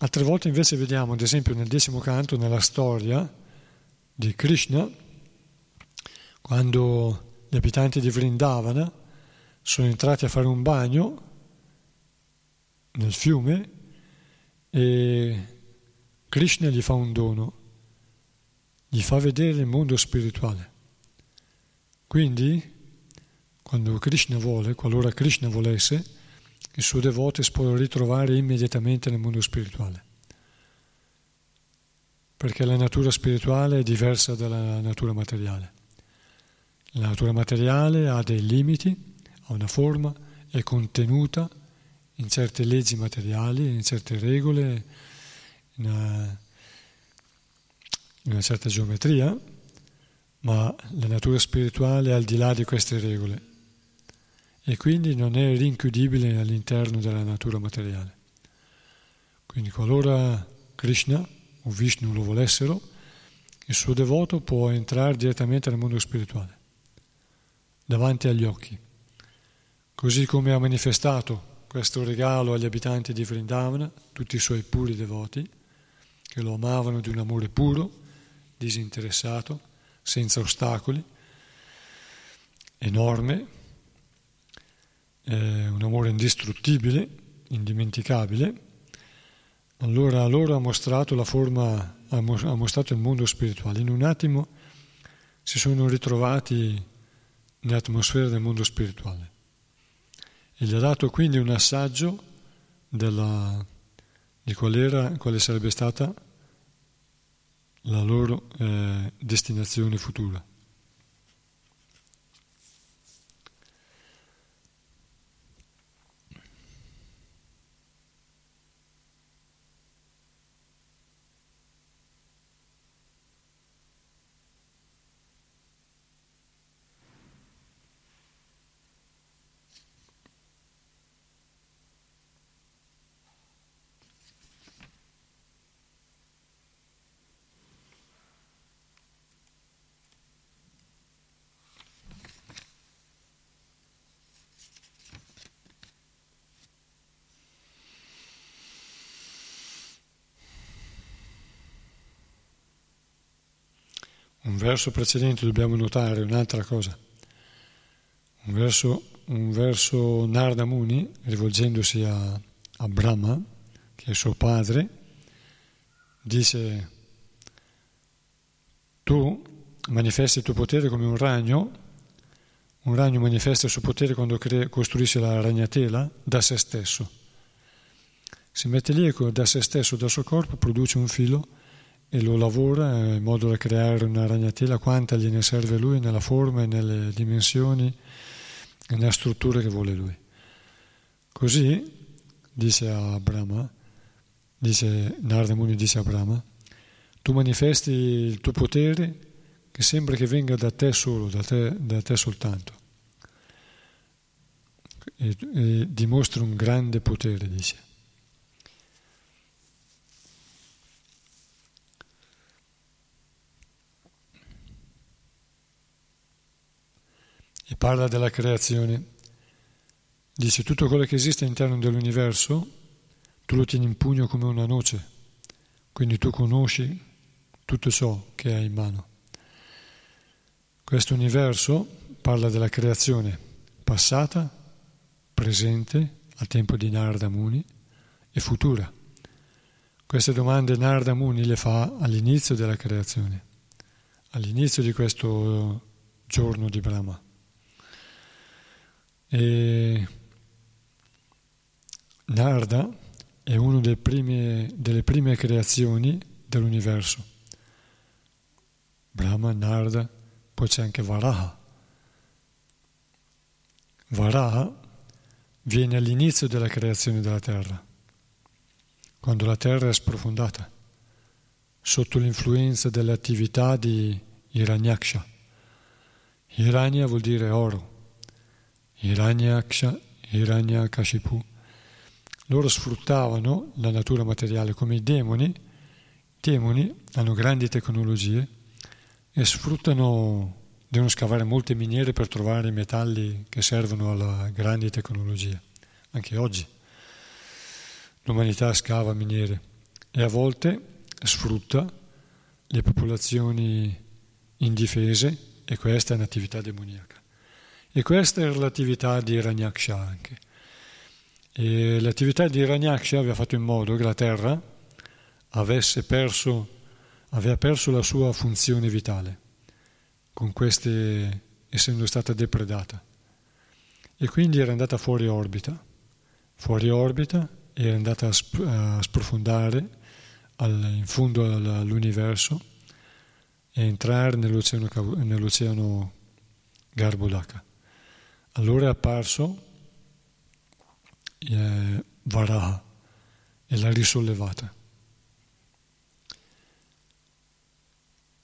Altre volte invece vediamo, ad esempio nel decimo canto, nella storia di Krishna, quando gli abitanti di Vrindavana sono entrati a fare un bagno nel fiume e Krishna gli fa un dono, gli fa vedere il mondo spirituale. Quindi, quando Krishna vuole, qualora Krishna volesse, il suo devoto si può ritrovare immediatamente nel mondo spirituale. Perché la natura spirituale è diversa dalla natura materiale. La natura materiale ha dei limiti, ha una forma, è contenuta in certe leggi materiali, in certe regole, in una, in una certa geometria, ma la natura spirituale è al di là di queste regole e quindi non è rinchiudibile all'interno della natura materiale. Quindi qualora Krishna o Vishnu lo volessero, il suo devoto può entrare direttamente nel mondo spirituale, davanti agli occhi, così come ha manifestato questo regalo agli abitanti di Vrindavana, tutti i suoi puri devoti, che lo amavano di un amore puro, disinteressato, senza ostacoli, enorme, eh, un amore indistruttibile, indimenticabile, allora loro ha mostrato la forma, ha mostrato il mondo spirituale. In un attimo si sono ritrovati nell'atmosfera del mondo spirituale e gli ha dato quindi un assaggio della, di qual era, quale sarebbe stata la loro eh, destinazione futura. Un verso precedente dobbiamo notare un'altra cosa. Un verso, un verso Narda Muni, rivolgendosi a, a Brahma, che è suo padre, dice, tu manifesti il tuo potere come un ragno, un ragno manifesta il suo potere quando crea, costruisce la ragnatela da se stesso. Si mette lì e da se stesso, dal suo corpo, produce un filo e lo lavora in modo da creare una ragnatela quanta gliene serve lui nella forma e nelle dimensioni e nella struttura che vuole lui. Così dice a dice Narada Muni dice a Brahma, tu manifesti il tuo potere che sembra che venga da te solo, da te, da te soltanto. E, e dimostra un grande potere, dice. E parla della creazione. Dice tutto quello che esiste all'interno dell'universo, tu lo tieni in pugno come una noce, quindi tu conosci tutto ciò che hai in mano. Questo universo parla della creazione passata, presente, al tempo di Narada Muni, e futura. Queste domande Narada Muni le fa all'inizio della creazione, all'inizio di questo giorno di Brahma. E Narda è una delle prime, creazioni dell'universo. Brahma, Narda, poi c'è anche Varaha. Varaha viene all'inizio della creazione della terra, quando la terra è sprofondata, sotto l'influenza delle attività di Hiranyaksha. Hiranya vuol dire oro. Hiranyakashipu, loro sfruttavano la natura materiale come i demoni. I demoni hanno grandi tecnologie e sfruttano, devono scavare molte miniere per trovare i metalli che servono alla grandi tecnologia. Anche oggi l'umanità scava miniere e a volte sfrutta le popolazioni indifese e questa è un'attività demoniaca. E questa è l'attività di Ranyaksha anche. E l'attività di Ranyaksha aveva fatto in modo che la Terra perso, aveva perso la sua funzione vitale, queste, essendo stata depredata. E quindi era andata fuori orbita, fuori orbita, era andata a, sp- a sprofondare al, in fondo all'universo e entrare nell'oceano, nell'oceano Garbhodaka. Allora è apparso eh, Varaha e l'ha risollevata.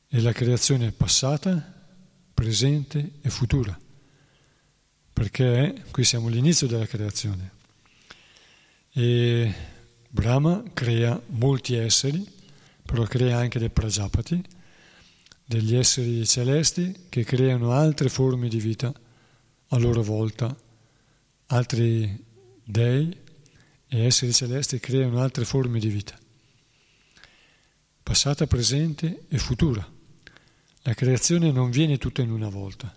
E la creazione è passata, presente e futura, perché qui siamo all'inizio della creazione. E Brahma crea molti esseri, però crea anche dei prajapati, degli esseri celesti che creano altre forme di vita a loro volta altri dei e esseri celesti creano altre forme di vita, passata, presente e futura. La creazione non viene tutta in una volta,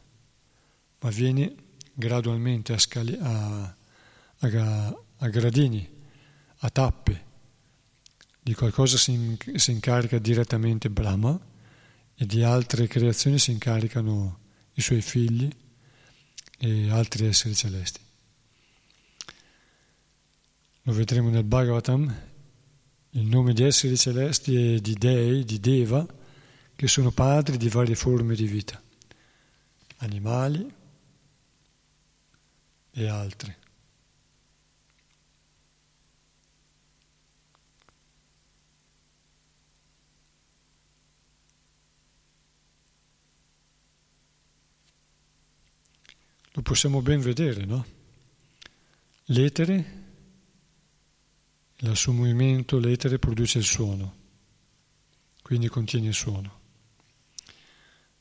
ma viene gradualmente a, scali- a, a, a gradini, a tappe, di qualcosa si, si incarica direttamente Brahma e di altre creazioni si incaricano i suoi figli e altri esseri celesti. Lo vedremo nel Bhagavatam, il nome di esseri celesti e di dei, di Deva, che sono padri di varie forme di vita, animali e altri. Lo possiamo ben vedere, no? L'etere, il suo movimento, l'etere produce il suono, quindi contiene il suono.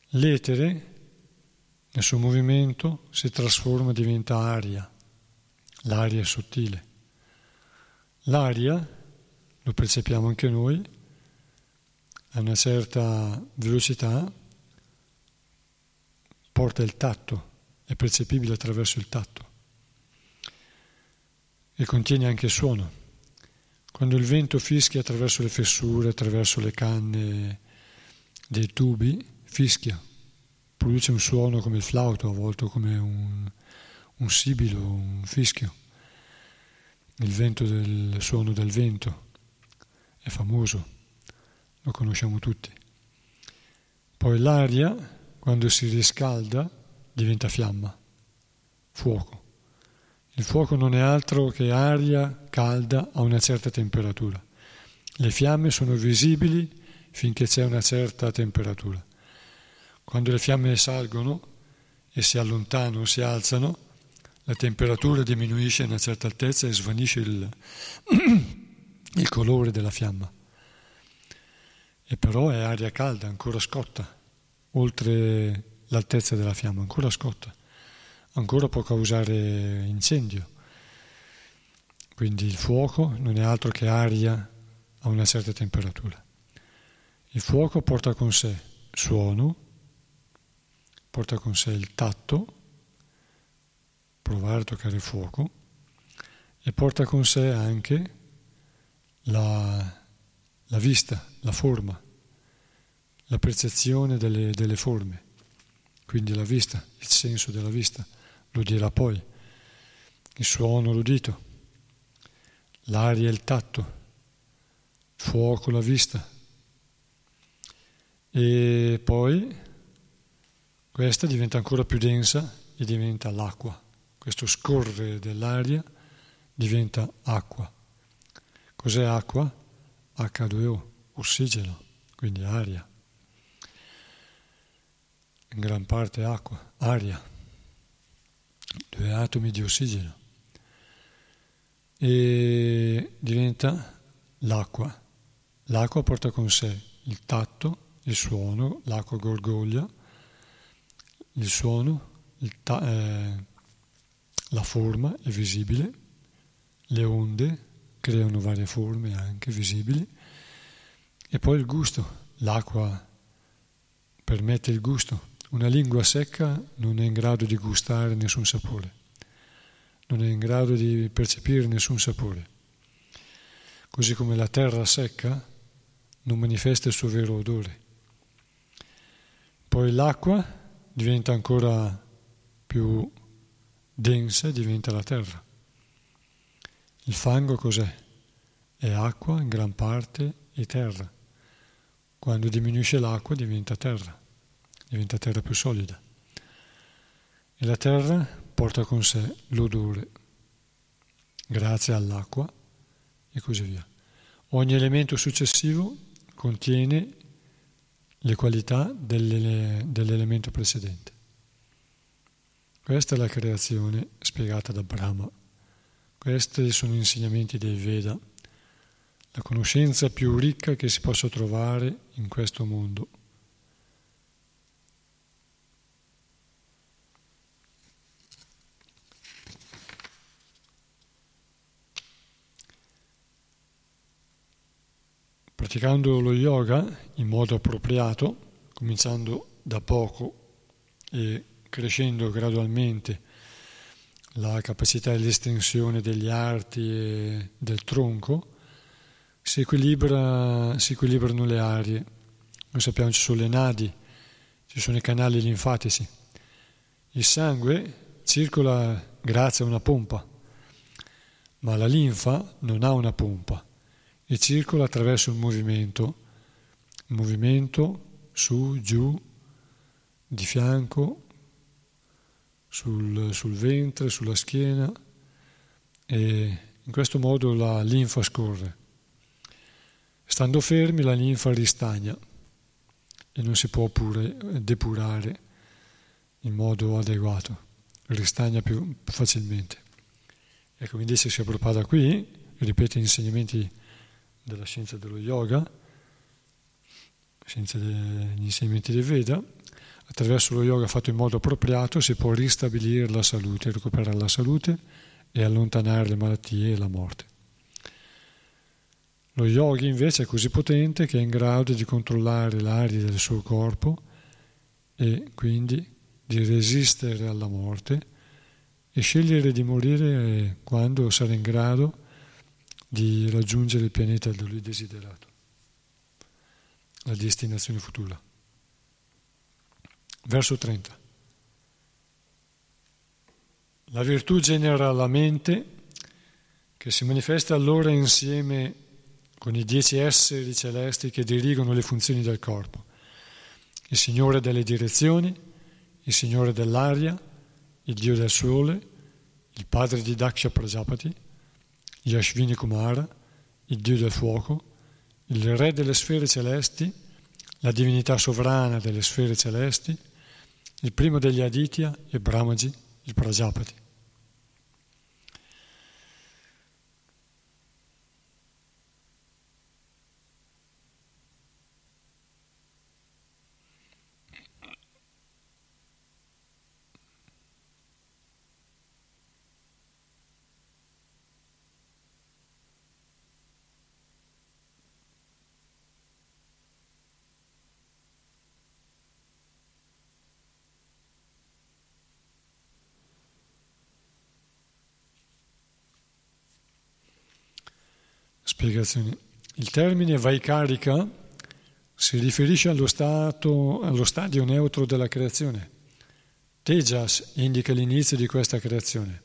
L'etere, nel suo movimento, si trasforma, diventa aria, l'aria è sottile. L'aria, lo percepiamo anche noi, a una certa velocità porta il tatto è percepibile attraverso il tatto e contiene anche il suono. Quando il vento fischia attraverso le fessure, attraverso le canne dei tubi, fischia, produce un suono come il flauto, a volte come un, un sibilo, un fischio. Il vento del suono del vento è famoso, lo conosciamo tutti. Poi l'aria, quando si riscalda, diventa fiamma, fuoco. Il fuoco non è altro che aria calda a una certa temperatura. Le fiamme sono visibili finché c'è una certa temperatura. Quando le fiamme salgono e si allontanano, si alzano, la temperatura diminuisce a una certa altezza e svanisce il, il colore della fiamma. E però è aria calda, ancora scotta, oltre l'altezza della fiamma, ancora scotta, ancora può causare incendio. Quindi il fuoco non è altro che aria a una certa temperatura. Il fuoco porta con sé suono, porta con sé il tatto, provare a toccare il fuoco, e porta con sé anche la, la vista, la forma, la percezione delle, delle forme quindi la vista, il senso della vista, lo dirà poi, il suono l'udito, l'aria il tatto, il fuoco la vista e poi questa diventa ancora più densa e diventa l'acqua, questo scorrere dell'aria diventa acqua. Cos'è acqua? H2O, ossigeno, quindi aria in gran parte acqua, aria, due atomi di ossigeno e diventa l'acqua. L'acqua porta con sé il tatto, il suono, l'acqua gorgoglia, il suono, il ta- eh, la forma è visibile, le onde creano varie forme anche visibili e poi il gusto. L'acqua permette il gusto, una lingua secca non è in grado di gustare nessun sapore, non è in grado di percepire nessun sapore. Così come la terra secca non manifesta il suo vero odore. Poi l'acqua diventa ancora più densa, diventa la terra. Il fango cos'è? È acqua in gran parte e terra. Quando diminuisce l'acqua diventa terra diventa terra più solida. E la terra porta con sé l'odore, grazie all'acqua e così via. Ogni elemento successivo contiene le qualità dell'elemento precedente. Questa è la creazione spiegata da Brahma. Questi sono gli insegnamenti dei Veda, la conoscenza più ricca che si possa trovare in questo mondo. Praticando lo yoga in modo appropriato, cominciando da poco e crescendo gradualmente la capacità di estensione degli arti e del tronco, si, equilibra, si equilibrano le arie. Noi sappiamo ci sono le nadi, ci sono i canali linfatici. Il sangue circola grazie a una pompa, ma la linfa non ha una pompa e circola attraverso il movimento, movimento su, giù, di fianco, sul, sul ventre, sulla schiena e in questo modo la linfa scorre. Stando fermi la linfa ristagna e non si può pure depurare in modo adeguato, ristagna più facilmente. E come dice si Prabhupada qui, ripete insegnamenti della scienza dello yoga, scienza degli insegnamenti del Veda, attraverso lo yoga fatto in modo appropriato si può ristabilire la salute, recuperare la salute e allontanare le malattie e la morte. Lo yogi invece è così potente che è in grado di controllare l'aria del suo corpo e quindi di resistere alla morte e scegliere di morire quando sarà in grado di raggiungere il pianeta da lui desiderato, la destinazione futura. Verso 30. La virtù genera la mente che si manifesta allora insieme con i dieci esseri celesti che dirigono le funzioni del corpo. Il Signore delle direzioni, il Signore dell'aria, il Dio del Sole, il padre di Daksha Prajapati, Yashvini Kumara, il Dio del fuoco, il Re delle sfere celesti, la divinità sovrana delle sfere celesti, il primo degli Aditya e Brahmaji, il Prajapati. Spiegazione. Il termine Vaikarika si riferisce allo, stato, allo stadio neutro della creazione. Tejas indica l'inizio di questa creazione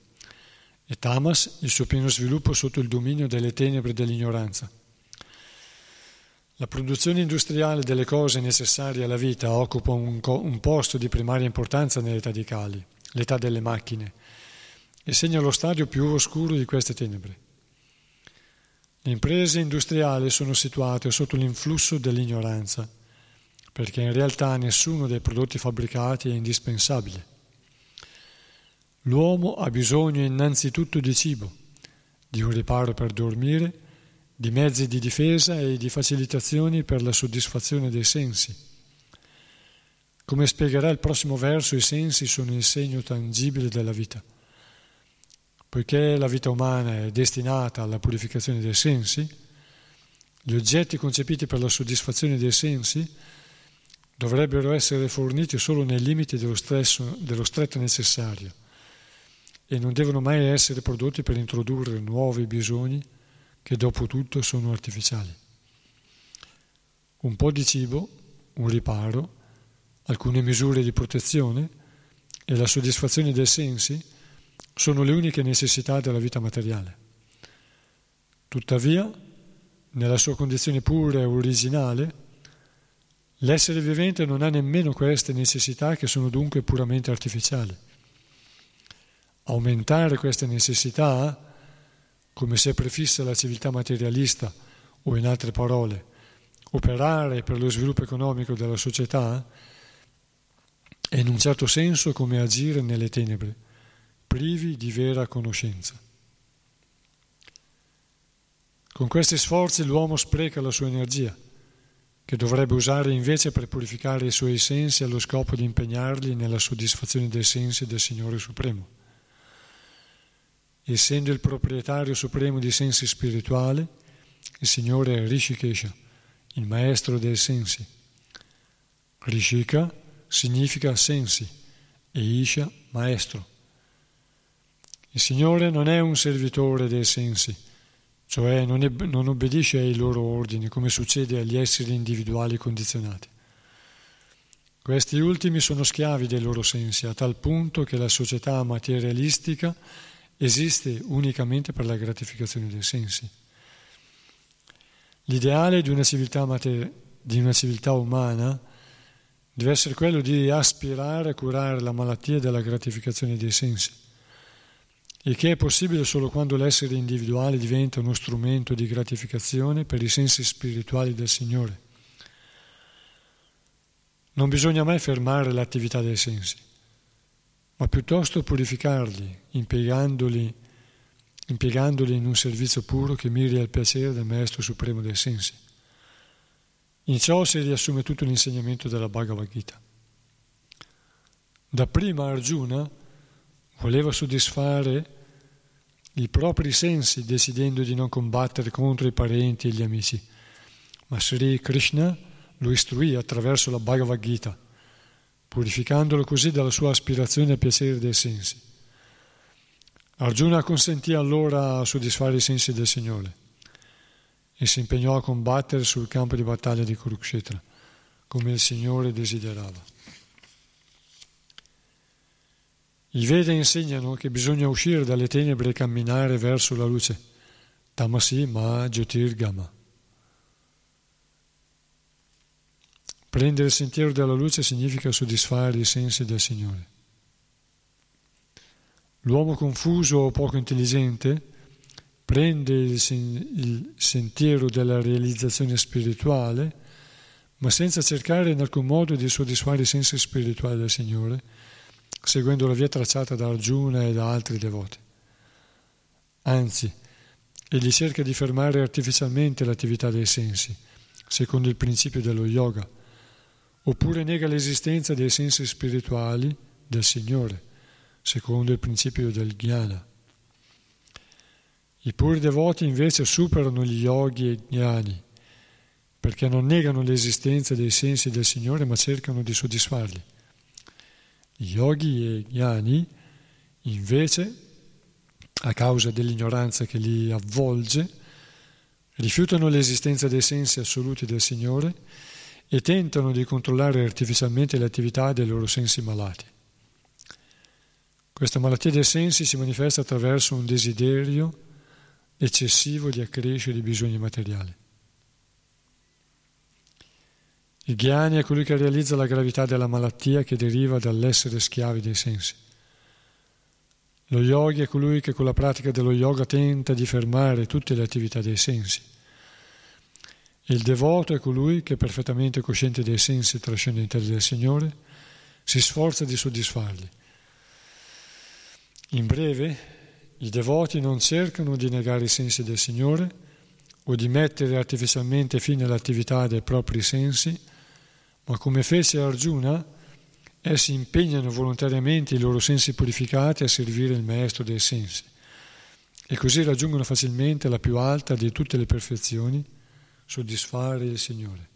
e Tamas il suo pieno sviluppo sotto il dominio delle tenebre dell'ignoranza. La produzione industriale delle cose necessarie alla vita occupa un, co- un posto di primaria importanza nell'età di Kali, l'età delle macchine, e segna lo stadio più oscuro di queste tenebre. Le imprese industriali sono situate sotto l'influsso dell'ignoranza, perché in realtà nessuno dei prodotti fabbricati è indispensabile. L'uomo ha bisogno innanzitutto di cibo, di un riparo per dormire, di mezzi di difesa e di facilitazioni per la soddisfazione dei sensi. Come spiegherà il prossimo verso, i sensi sono il segno tangibile della vita. Poiché la vita umana è destinata alla purificazione dei sensi, gli oggetti concepiti per la soddisfazione dei sensi dovrebbero essere forniti solo nei limiti dello, stress, dello stretto necessario e non devono mai essere prodotti per introdurre nuovi bisogni che dopo tutto sono artificiali. Un po' di cibo, un riparo, alcune misure di protezione e la soddisfazione dei sensi sono le uniche necessità della vita materiale. Tuttavia, nella sua condizione pura e originale, l'essere vivente non ha nemmeno queste necessità che sono dunque puramente artificiali. Aumentare queste necessità, come se prefissa la civiltà materialista, o in altre parole, operare per lo sviluppo economico della società, è in un certo senso come agire nelle tenebre privi di vera conoscenza. Con questi sforzi l'uomo spreca la sua energia, che dovrebbe usare invece per purificare i suoi sensi allo scopo di impegnarli nella soddisfazione dei sensi del Signore Supremo. Essendo il proprietario supremo di sensi spirituali, il Signore è Rishikesha, il maestro dei sensi. Rishika significa sensi e Isha maestro. Il Signore non è un servitore dei sensi, cioè non, è, non obbedisce ai loro ordini come succede agli esseri individuali condizionati. Questi ultimi sono schiavi dei loro sensi, a tal punto che la società materialistica esiste unicamente per la gratificazione dei sensi. L'ideale di una civiltà, mater- di una civiltà umana deve essere quello di aspirare a curare la malattia della gratificazione dei sensi, il che è possibile solo quando l'essere individuale diventa uno strumento di gratificazione per i sensi spirituali del Signore. Non bisogna mai fermare l'attività dei sensi, ma piuttosto purificarli, impiegandoli, impiegandoli in un servizio puro che miri al piacere del Maestro Supremo dei sensi. In ciò si riassume tutto l'insegnamento della Bhagavad Gita. Dapprima Arjuna voleva soddisfare i propri sensi decidendo di non combattere contro i parenti e gli amici, ma Sri Krishna lo istruì attraverso la Bhagavad Gita, purificandolo così dalla sua aspirazione al piacere dei sensi. Arjuna consentì allora a soddisfare i sensi del Signore e si impegnò a combattere sul campo di battaglia di Kurukshetra, come il Signore desiderava. I Veda insegnano che bisogna uscire dalle tenebre e camminare verso la luce. Tamasi ma Jyotirgama. Prendere il sentiero della luce significa soddisfare i sensi del Signore. L'uomo confuso o poco intelligente prende il, sentiero della realizzazione spirituale, ma senza cercare in alcun modo di soddisfare i sensi spirituali del Signore, seguendo la via tracciata da Arjuna e da altri devoti. Anzi, egli cerca di fermare artificialmente l'attività dei sensi, secondo il principio dello yoga, oppure nega l'esistenza dei sensi spirituali del Signore, secondo il principio del jnana. I puri devoti invece superano gli yogi e gnani, perché non negano l'esistenza dei sensi del Signore, ma cercano di soddisfarli. Yogi e gnani, invece, a causa dell'ignoranza che li avvolge, rifiutano l'esistenza dei sensi assoluti del Signore e tentano di controllare artificialmente le attività dei loro sensi malati. Questa malattia dei sensi si manifesta attraverso un desiderio eccessivo di accrescere i bisogni materiali. Il ghiani è colui che realizza la gravità della malattia che deriva dall'essere schiavi dei sensi. Lo yogi è colui che con la pratica dello yoga tenta di fermare tutte le attività dei sensi. Il devoto è colui che, perfettamente cosciente dei sensi trascendentali del Signore, si sforza di soddisfarli. In breve, i devoti non cercano di negare i sensi del Signore o di mettere artificialmente fine all'attività dei propri sensi, ma come fece Arjuna, essi impegnano volontariamente i loro sensi purificati a servire il Maestro dei sensi e così raggiungono facilmente la più alta di tutte le perfezioni, soddisfare il Signore.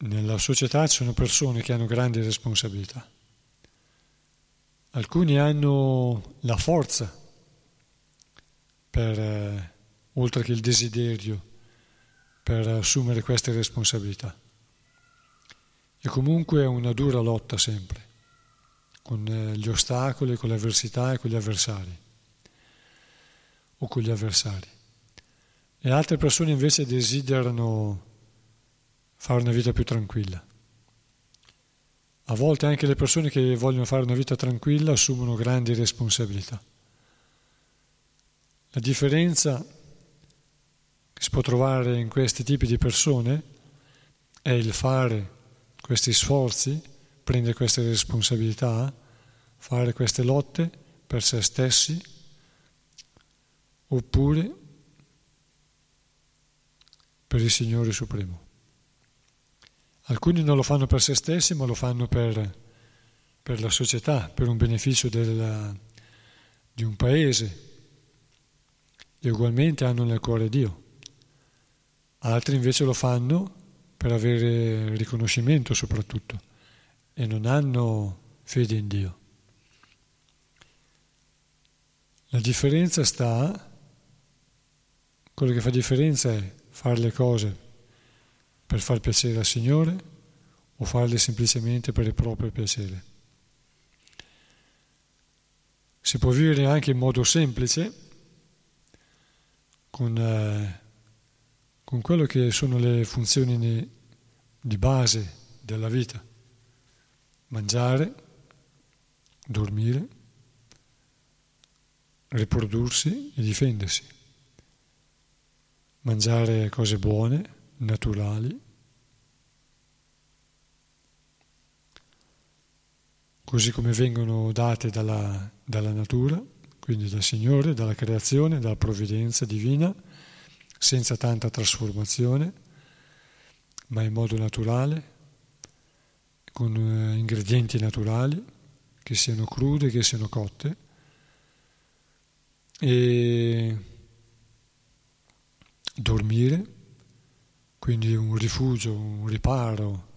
Nella società ci sono persone che hanno grandi responsabilità. Alcuni hanno la forza per, eh, oltre che il desiderio, per assumere queste responsabilità. E comunque è una dura lotta sempre, con eh, gli ostacoli, con le avversità e con gli avversari, o con gli avversari. E altre persone invece desiderano fare una vita più tranquilla. A volte anche le persone che vogliono fare una vita tranquilla assumono grandi responsabilità. La differenza che si può trovare in questi tipi di persone è il fare questi sforzi, prendere queste responsabilità, fare queste lotte per se stessi, oppure per il Signore Supremo. Alcuni non lo fanno per se stessi, ma lo fanno per, per la società, per un beneficio della, di un paese, e ugualmente hanno nel cuore Dio. Altri invece lo fanno per avere riconoscimento soprattutto e non hanno fede in Dio. La differenza sta, quello che fa differenza è fare le cose per far piacere al Signore o farle semplicemente per il proprio piacere. Si può vivere anche in modo semplice, con, eh, con quello che sono le funzioni di base della vita. Mangiare, dormire, riprodursi e difendersi. Mangiare cose buone, naturali, così come vengono date dalla, dalla natura, quindi dal Signore, dalla creazione, dalla provvidenza divina, senza tanta trasformazione, ma in modo naturale, con eh, ingredienti naturali, che siano crude, che siano cotte. E dormire, quindi un rifugio, un riparo,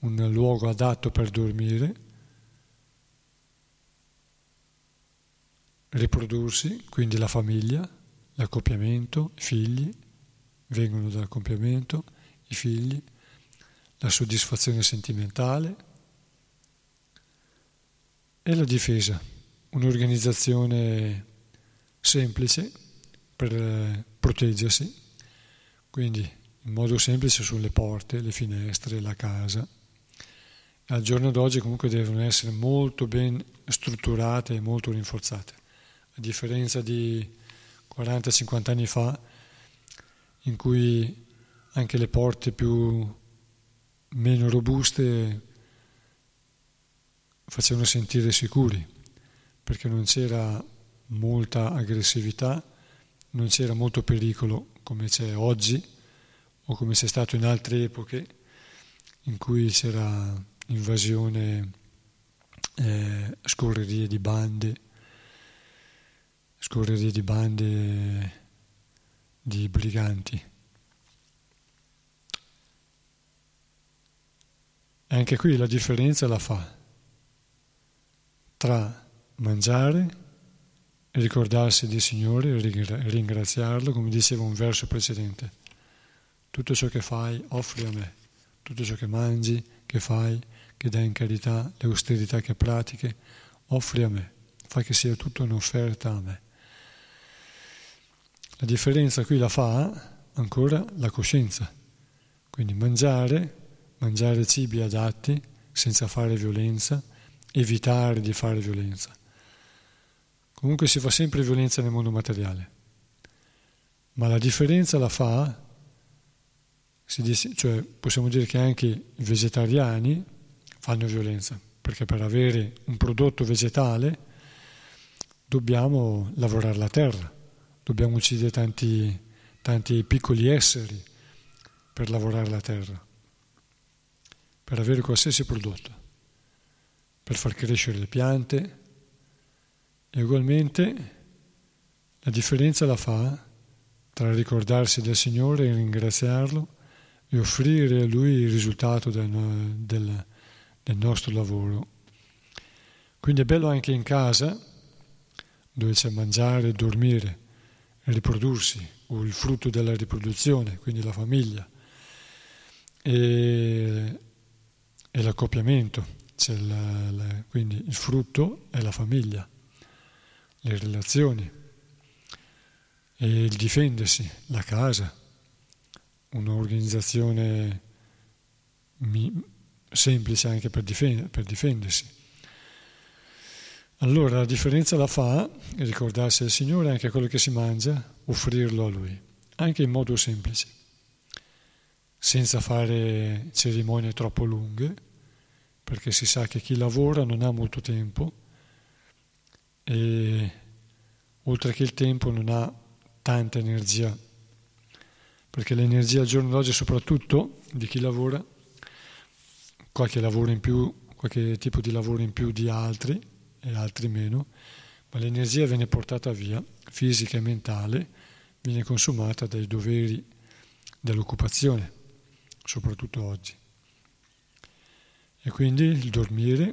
un luogo adatto per dormire riprodursi, quindi la famiglia, l'accoppiamento, i figli, vengono dall'accoppiamento, i figli, la soddisfazione sentimentale e la difesa, un'organizzazione semplice per eh, proteggersi, quindi in modo semplice sulle porte, le finestre, la casa. Al giorno d'oggi comunque devono essere molto ben strutturate e molto rinforzate a differenza di 40-50 anni fa, in cui anche le porte più meno robuste facevano sentire sicuri, perché non c'era molta aggressività, non c'era molto pericolo come c'è oggi o come c'è stato in altre epoche in cui c'era invasione, eh, scorrerie di bande scorrerie di bande di briganti. E anche qui la differenza la fa tra mangiare ricordarsi del Signore ringraziarlo, come diceva un verso precedente. Tutto ciò che fai offri a me, tutto ciò che mangi, che fai, che dai in carità, le austerità che pratiche, offri a me, fa che sia tutto un'offerta a me. La differenza qui la fa ancora la coscienza, quindi mangiare, mangiare cibi adatti senza fare violenza, evitare di fare violenza. Comunque si fa sempre violenza nel mondo materiale, ma la differenza la fa, dice, cioè possiamo dire che anche i vegetariani fanno violenza, perché per avere un prodotto vegetale dobbiamo lavorare la terra dobbiamo uccidere tanti, tanti piccoli esseri per lavorare la terra, per avere qualsiasi prodotto, per far crescere le piante. E ugualmente la differenza la fa tra ricordarsi del Signore e ringraziarlo e offrire a Lui il risultato del, del, del nostro lavoro. Quindi è bello anche in casa, dove c'è mangiare dormire, riprodursi o il frutto della riproduzione, quindi la famiglia e, e l'accoppiamento, la, la, quindi il frutto è la famiglia, le relazioni e il difendersi, la casa, un'organizzazione semplice anche per, difend- per difendersi. Allora la differenza la fa ricordarsi del Signore anche quello che si mangia, offrirlo a Lui, anche in modo semplice, senza fare cerimonie troppo lunghe, perché si sa che chi lavora non ha molto tempo e oltre che il tempo non ha tanta energia, perché l'energia al giorno d'oggi soprattutto di chi lavora, qualche lavoro in più, qualche tipo di lavoro in più di altri, e altri meno, ma l'energia viene portata via, fisica e mentale, viene consumata dai doveri dell'occupazione, soprattutto oggi. E quindi il dormire,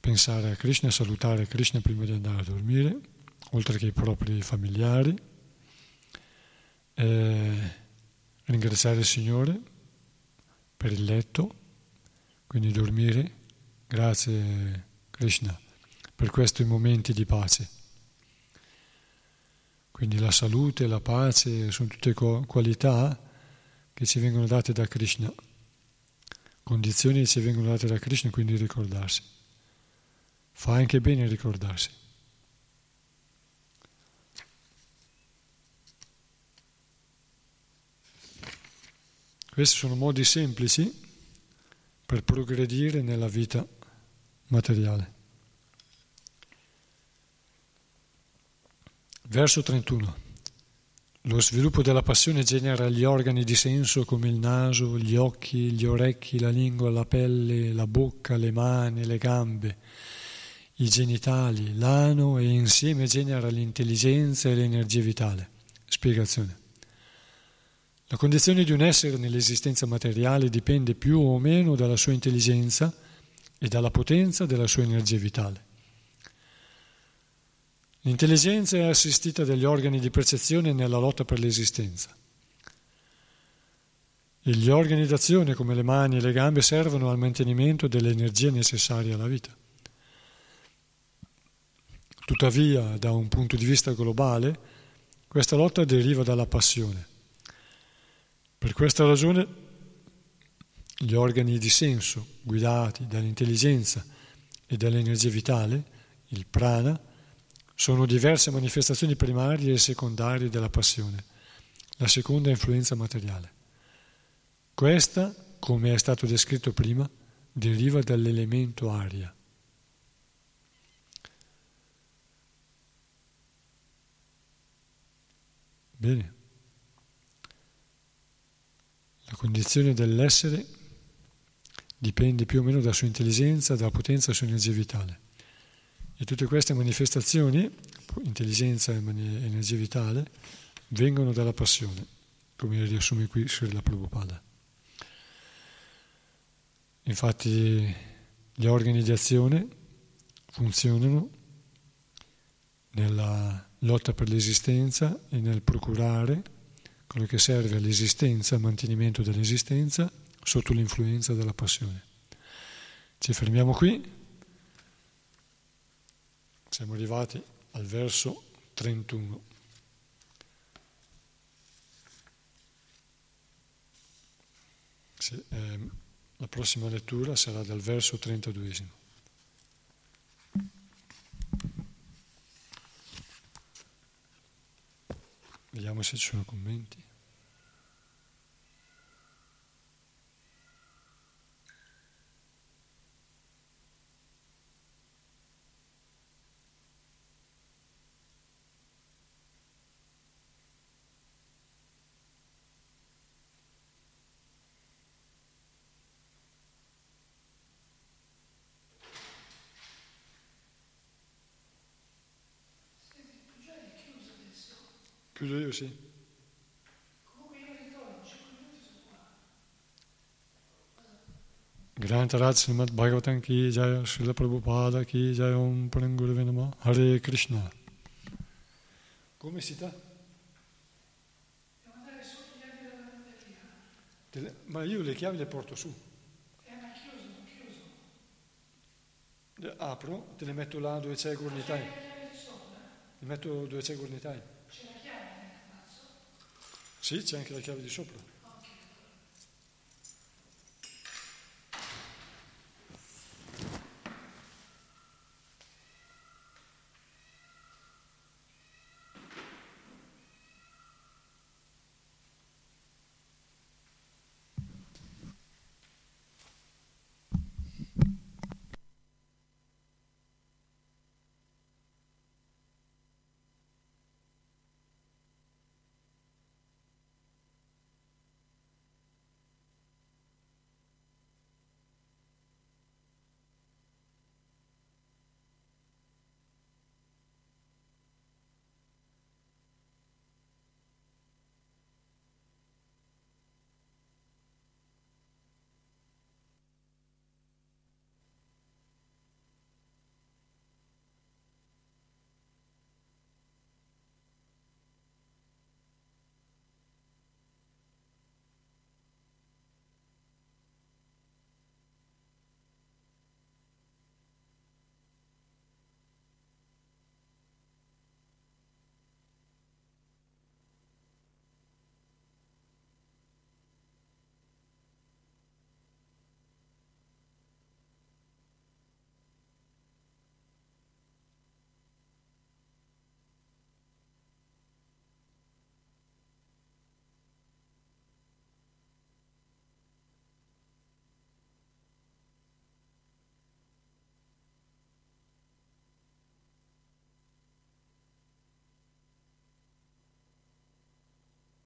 pensare a Krishna, salutare Krishna prima di andare a dormire, oltre che i propri familiari, eh, ringraziare il Signore per il letto, quindi dormire, grazie Krishna per questi momenti di pace. Quindi la salute la pace sono tutte qualità che ci vengono date da Krishna, condizioni che ci vengono date da Krishna, quindi ricordarsi. Fa anche bene ricordarsi. Questi sono modi semplici per progredire nella vita materiale. Verso 31. Lo sviluppo della passione genera gli organi di senso come il naso, gli occhi, gli orecchi, la lingua, la pelle, la bocca, le mani, le gambe, i genitali, l'ano e insieme genera l'intelligenza e l'energia vitale. Spiegazione. La condizione di un essere nell'esistenza materiale dipende più o meno dalla sua intelligenza e dalla potenza della sua energia vitale. L'intelligenza è assistita dagli organi di percezione nella lotta per l'esistenza. E gli organi d'azione, come le mani e le gambe, servono al mantenimento dell'energia necessaria alla vita. Tuttavia, da un punto di vista globale, questa lotta deriva dalla passione. Per questa ragione gli organi di senso, guidati dall'intelligenza e dall'energia vitale, il prana, sono diverse manifestazioni primarie e secondarie della passione, la seconda influenza materiale. Questa, come è stato descritto prima, deriva dall'elemento aria. Bene. La condizione dell'essere dipende più o meno dalla sua intelligenza, dalla potenza della sua energia vitale. E tutte queste manifestazioni, intelligenza e energia vitale, vengono dalla passione, come riassume qui Srila Prabhupada. Infatti gli organi di azione funzionano nella lotta per l'esistenza e nel procurare quello che serve all'esistenza, al mantenimento dell'esistenza, sotto l'influenza della passione. Ci fermiamo qui. Siamo arrivati al verso 31. Sì, eh, la prossima lettura sarà dal verso 32. Vediamo se ci sono commenti. Chiuso io, sì. Grantaraj Srimad Bhagavatam ki jaya, Srila Prabhupada ki jaya, Om Parangurave Nama, Hare Krishna. Come si sta? Ma io le chiavi le porto su. Le apro, te le metto là dove c'è il gornitai. Le metto dove c'è il gornitai. Sì, c'è anche la chiave di sopra.